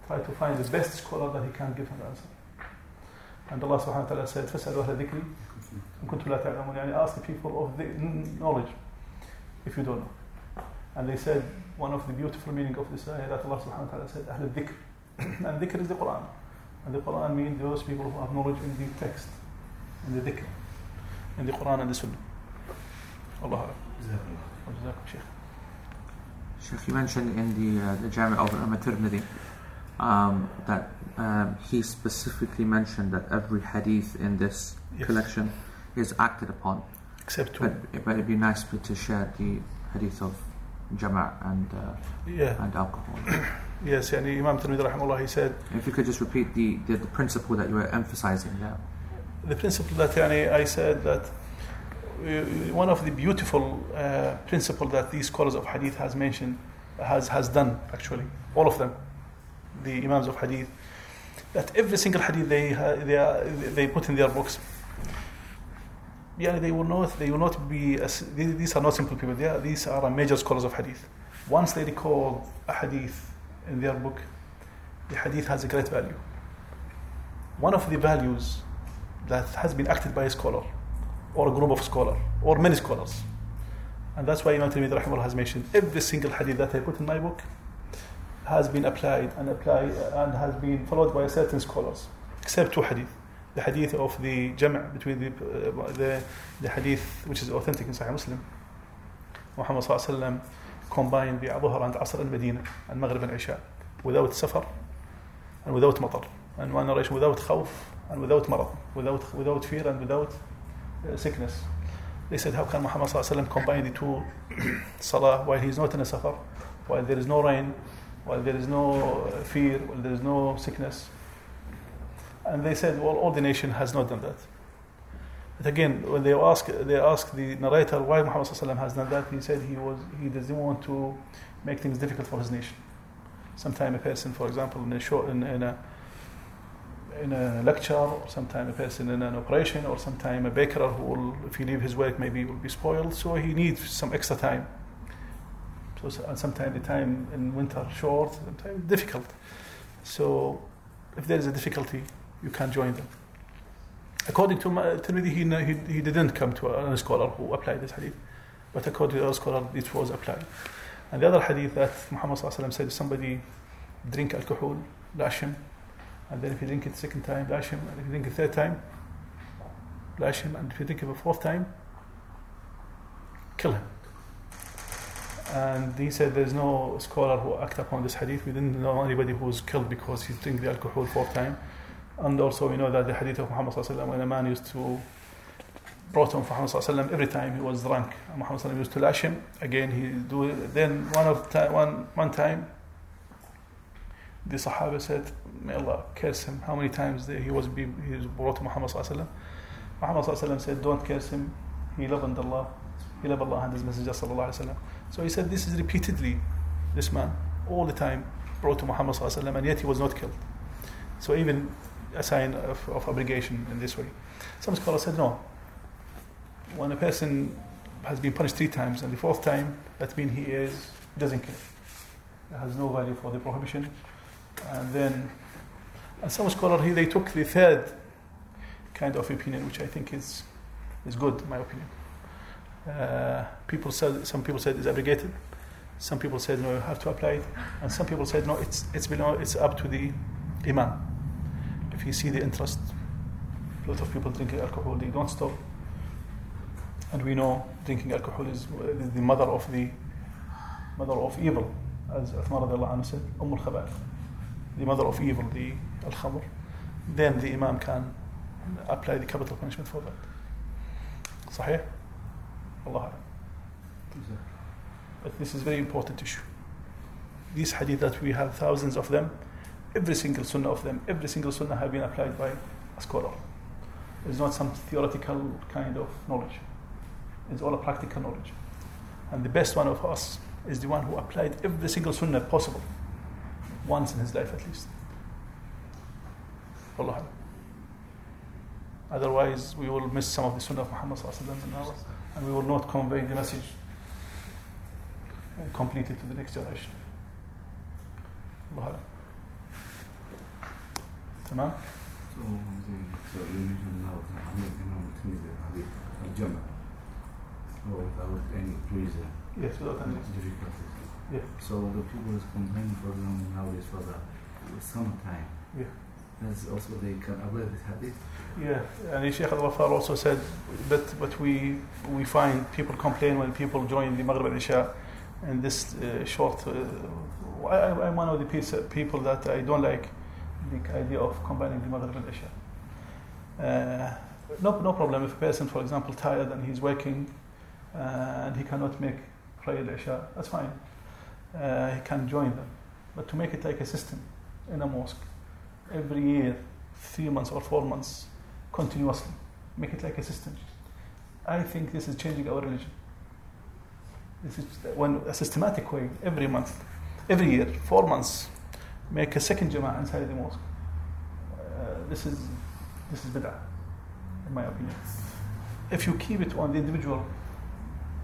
Try to find the best scholar that he can give him the answer. And Allah subhanahu wa ta'ala said, فَاسْأَلُوا أَهْلَ الذِّكْرِ إِن كُنتُمْ لَا تَعْلَمُونَ يعني ask the people of the knowledge if you don't know. And they said, one of the beautiful meaning of this ayah that Allah subhanahu wa ta'ala said, أهل الذكر. *coughs* and dhikr is the Quran. And the Quran means those people who have knowledge in the text, in the dhikr, in the Quran and the Sunnah. Allah Jazakum Shaykh. Sheikh, you mentioned in the uh, the Jami of Imam Tirmidhi um, that um, he specifically mentioned that every hadith in this Yes. collection is acted upon. Except two. But, but it'd be nice for- to share the hadith of Jama' and uh, Yeah. and alcohol. *coughs* Yes, yani Imam Tirmidhi rahimahullah, he said, If you could just repeat the, the, the principle that you were emphasizing there. the principle that yani, I said that uh, one of the beautiful uh, principle that these scholars of hadith has mentioned has has done actually all of them the imams of hadith that every single hadith they ha- they, are, they put in their books yeah they will not they will not be these are not simple people they are, these are major scholars of hadith once they record a hadith in their book the hadith has a great value one of the values that has been acted by a scholar or a group of scholars or many scholars. And that's why Imam Tirmidhi has mentioned every single hadith that I put in my book has been applied and applied and has been followed by certain scholars, except two hadith. The hadith of the jam' between the, uh, the, the hadith which is authentic in Sahih Muslim. Muhammad wasallam combined the Dhuhr and Asr and Medina and Maghrib and Isha without safar and without matar and one narration without khawf and without marad, without, without fear and without uh, sickness. They said, how can Muhammad wasallam combine the two *coughs* salah while he's not in a safar, while there is no rain, while there is no fear, while there is no sickness? And they said, well, all the nation has not done that. But again, when they ask, they ask the narrator why Muhammad has done that, he said he was he doesn't want to make things difficult for his nation. Sometime a person, for example, in a show, in, in a in a lecture, or sometime a person in an operation, or sometime a baker who will, if he leave his work, maybe will be spoiled. So he needs some extra time. So s- sometimes the time in winter short, sometimes difficult. So if there is a difficulty, you can join them. According to Tirmidhi, he, he, didn't come to a, scholar who applied this hadith, but according to other scholar, it was applied. And the other hadith that Muhammad said, if somebody drink alcohol, lash him, and then if you drink it second time, lash him, and if you drink it third time, lash him, and if you drink it a fourth time, kill him. And he said there's no scholar who act upon this hadith. We didn't know anybody who was killed because he drank the alcohol fourth time. And also we know that the hadith of Muhammad sallallahu when a man used to brought him Muhammad sallallahu every time he was drunk, and Muhammad sallallahu used to lash him. Again, he do it. Then one of ti- one one time, the Sahaba said, "May Allah curse him." How many times he was be, he was brought to Muhammad sallallahu? Muhammad sallallahu said, "Don't curse him. He loved Allah. He loved Allah and His Messenger sallallahu alaihi wasallam." So he said, "This is repeatedly, this man all the time brought to Muhammad and yet he was not killed." So even a sign of, of obligation in this way. Some scholars said no. When a person has been punished three times and the fourth time, that means he is doesn't care. It has no value for the prohibition. And then, and some scholars here they took the third kind of opinion, which I think is is good, in my opinion. Uh, people said some people said it's abrogated. Some people said no, you have to apply it, and some people said no, it's it's below, it's up to the imam. If you see the interest, a lot of people drinking alcohol, they don't stop. And we know drinking alcohol is the mother of the mother of evil, as Uthman radiallahu anhu said, Umm al the mother of evil, the al-khamr. Then the imam can apply the capital punishment for that. صحيح? Allah. But this is very important issue. These hadith that we have thousands of them, every single sunnah of them, every single sunnah have been applied by a scholar. It's not some theoretical kind of knowledge. It's all a practical knowledge. And the best one of us is the one who applied every single sunnah possible once in his life at least. Allah. Otherwise, we will miss some of the sunnah of Muhammad sallallahu in ours, and we will not convey the message completely to the next generation. Allah. Alam. تمام؟ So, so you mentioned now that Muhammad Imam Tirmidhi hadith al-Jama or without any reason, Yes, without any. difficulties. Yeah. So the people is complaining for them nowadays for the summertime. Yeah. Also hadith. Yeah, and Sheikh Al-Wafar also said that but we we find people complain when people join the Maghrib and Isha in this uh, short. Uh, I, I'm one of the piece, people that I don't like the idea of combining the Maghrib and Isha. Uh, no, no problem if a person, for example, tired and he's working uh, and he cannot make prayer Isha, that's fine. Uh, he can join them. But to make it like a system in a mosque, every year, three months or four months, continuously, make it like a system. I think this is changing our religion. This is when a systematic way, every month, every year, four months, make a second jama'ah inside the mosque. Uh, this is this is bid'ah, in my opinion. If you keep it on the individual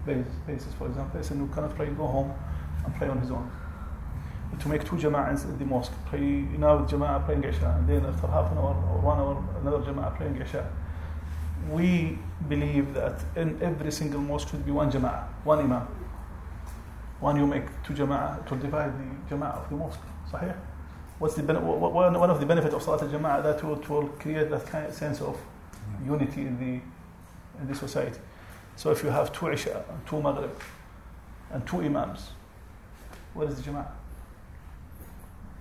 basis, basis for example, a person cannot pray, go home and pray on his own. To make two jama'ahs in the mosque, pray now jama'ah praying Isha, and then after half an hour or one hour, another jama'ah praying Isha. We believe that in every single mosque should be one jama'ah, one imam. One you make two jama'ah, it will divide the jama'ah of the mosque. Sahih? What's the one of the benefits of Salat al-Jama'ah that will, will create that kind of sense of unity in the in the society. So if you have two Isha, and two Maghrib, and two Imams, what is the Jama'ah?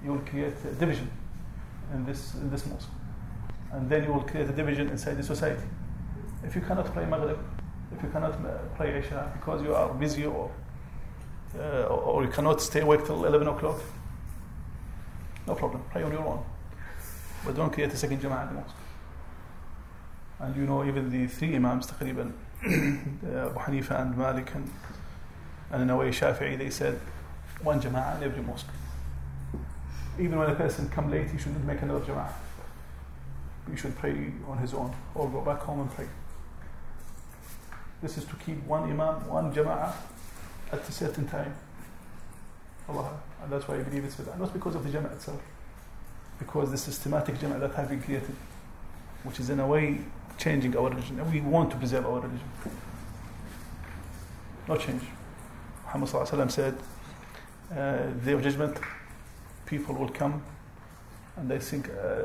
You will create a division in this in this mosque, and then you will create a division inside the society. If you cannot pray Maghrib, if you cannot uh, pray Isha because you are busy or uh, or or you cannot stay awake till 11 o'clock, no problem, pray on your own. But don't create a second Jama'ah in the mosque. And you know, even the three Imams, تقريبا, uh, *coughs* Abu Hanifa and Malik and, and in a way Shafi'i, they said one Jama'ah in every mosque. Even when a person come late, he shouldn't make another Jama'ah. He should pray on his own or go back home and pray. This is to keep one Imam, one Jama'ah at a certain time. Allah. And that's why I believe it's bid'ah. Not because of the Jama'ah itself, because the systematic Jama'ah that have been created, which is in a way changing our religion. And we want to preserve our religion. No change. Muhammad said, uh, day of judgment, people will come and they think, uh,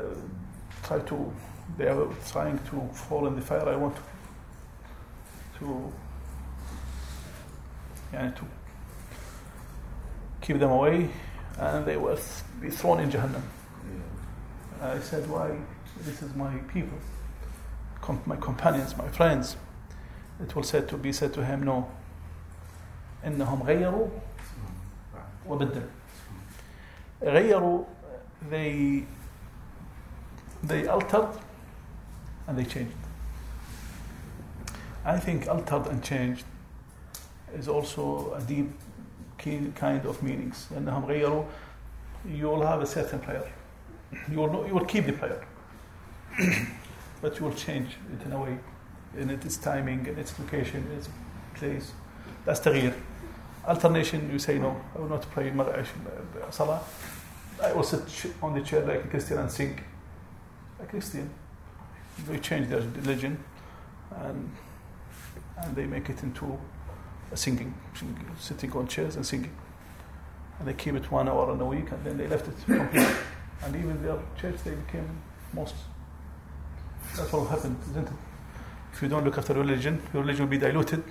try to, they are trying to fall in the fire. I want to, to, yeah, to keep them away, and they will be thrown in Jahannam. I said, why? This is my people, com- my companions, my friends. It will said to be said to him, no. إنهم غيروا وبدلوا. غيروا, they they altered and they changed. I think altered and changed is also a deep key- kind of meanings. أنهم غيروا, you will have a certain prayer. You will, know, you will keep the prayer. *coughs* but you will change it in a way, in its timing, in its location, in its place. That's تغيير. Alternation, you say no, I will not pray uh, Salah. I will sit on the chair like a Christian and sing. A Christian. They change their religion and, and they make it into singing, sitting on chairs and singing. And they keep it one hour in a week and then they left it completely. and even their church, they became mosques. That's what happened, isn't it? If you don't look after religion, your religion will be diluted,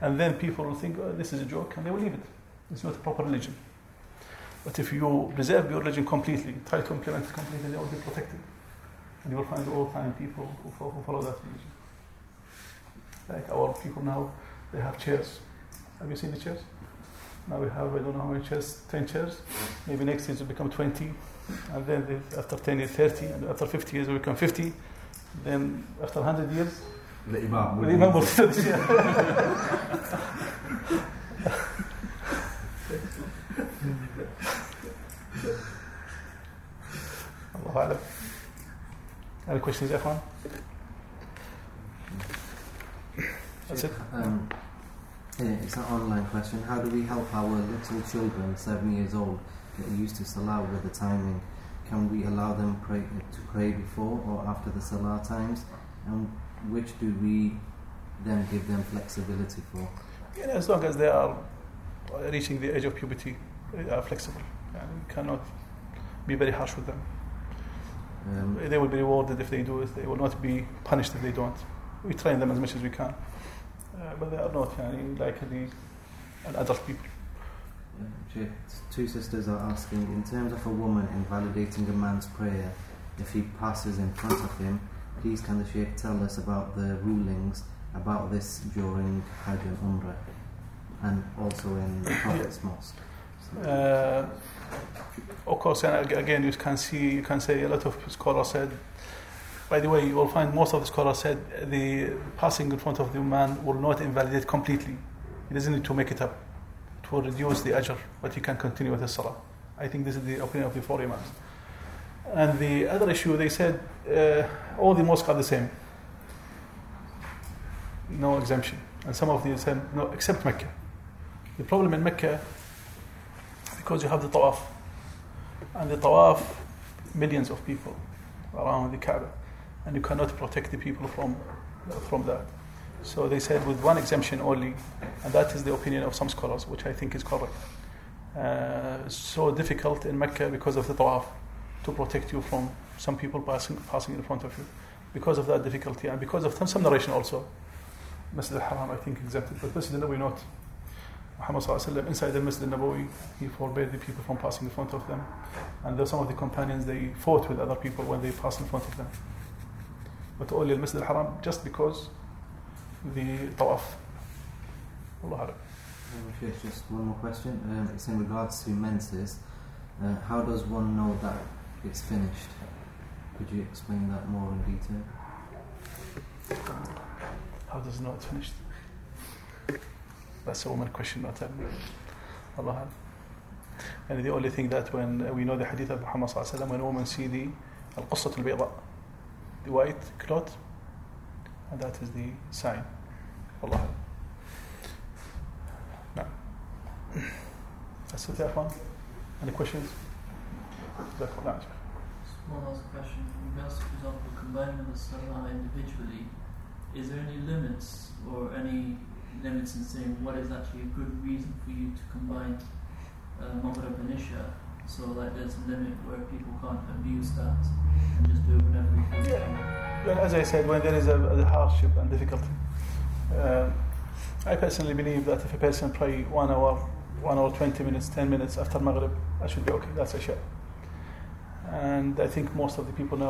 and then people will think, oh, this is a joke, and they will leave it. It's not a proper religion. But if you preserve your religion completely, try to implement it completely, they will be protected. And you will find all time people who who follow that religion. Like our people now, they have chairs. Have you seen the chairs? Now we have, I don't know how many chairs, 10 chairs. Maybe next year it will become 20. And then after 10 years, 30. And after 50 years, it will become 50. Then after 100 years, the imam. The imam *laughs* also Any questions, Ikhwan? That's it. Um, yeah, it's an online question. How do we help our little children, seven years old, get used to salah with the timing? Can we allow them pray, to pray before or after the salah times? And which do we then give them flexibility for? Yeah, as long as they are reaching the age of puberty, they are flexible. And we cannot be very harsh with them. Um, They will be rewarded if they do it. They will not be punished if they don't. We train them as much as we can. Uh, but they are not yani, like the an adult people. Sheikh, two sisters are asking, in terms of a woman invalidating a man's prayer, if he passes in front of him, please can the Sheikh tell us about the rulings about this during Hajj and Umrah and also in the *coughs* Prophet's Mosque? Uh, of course, and again, you can see, you can say a lot of scholars said. By the way, you will find most of the scholars said the passing in front of the man will not invalidate completely. He doesn't need to make it up. It will reduce the ajr, but he can continue with the salah. I think this is the opinion of the four imams. And the other issue, they said uh, all the mosques are the same. No exemption. And some of them said no, except Mecca. The problem in Mecca because you have the tawaf. And the tawaf, millions of people around the Kaaba. And you cannot protect the people from, from that. So they said with one exemption only, and that is the opinion of some scholars, which I think is correct. Uh, so difficult in Mecca because of the tawaf to protect you from some people passing, passing in front of you. Because of that difficulty, and because of some, narration also. Masjid al-Haram, I think, exempted, but Masjid al-Nabawi not. Muhammad inside the Masjid al-Nabawi, he forbade the people from passing in front of them. And some of the companions, they fought with other people when they passed in front of them. But only al-Masjid al-Haram, just because the tawaf. Allah. Um, just one more question. Um, it's in regards to menses. Uh, how does one know that it's finished? Could you explain that more in detail? How does it know it's finished? That's a woman question, not a Allah And the only thing that when we know the hadith of Muhammad wasallam, when woman see the al-qasat al-bayda, the white cloth, and that is the sign. Allah. That's it, Ikhwan. Any questions? That's One last question. In regards to, for example, combining the salah individually, is there any limits or any limits in saying what is actually a good reason for you to combine uh, Maghrib and Isha? So, like, there's a limit where people can't abuse that and just do whatever they can. Yeah. As I said, when there is a, a hardship and difficulty, uh, I personally believe that if a person pray one hour, one hour, 20 minutes, 10 minutes after Maghrib, that should be okay. That's a share. And I think most of the people now.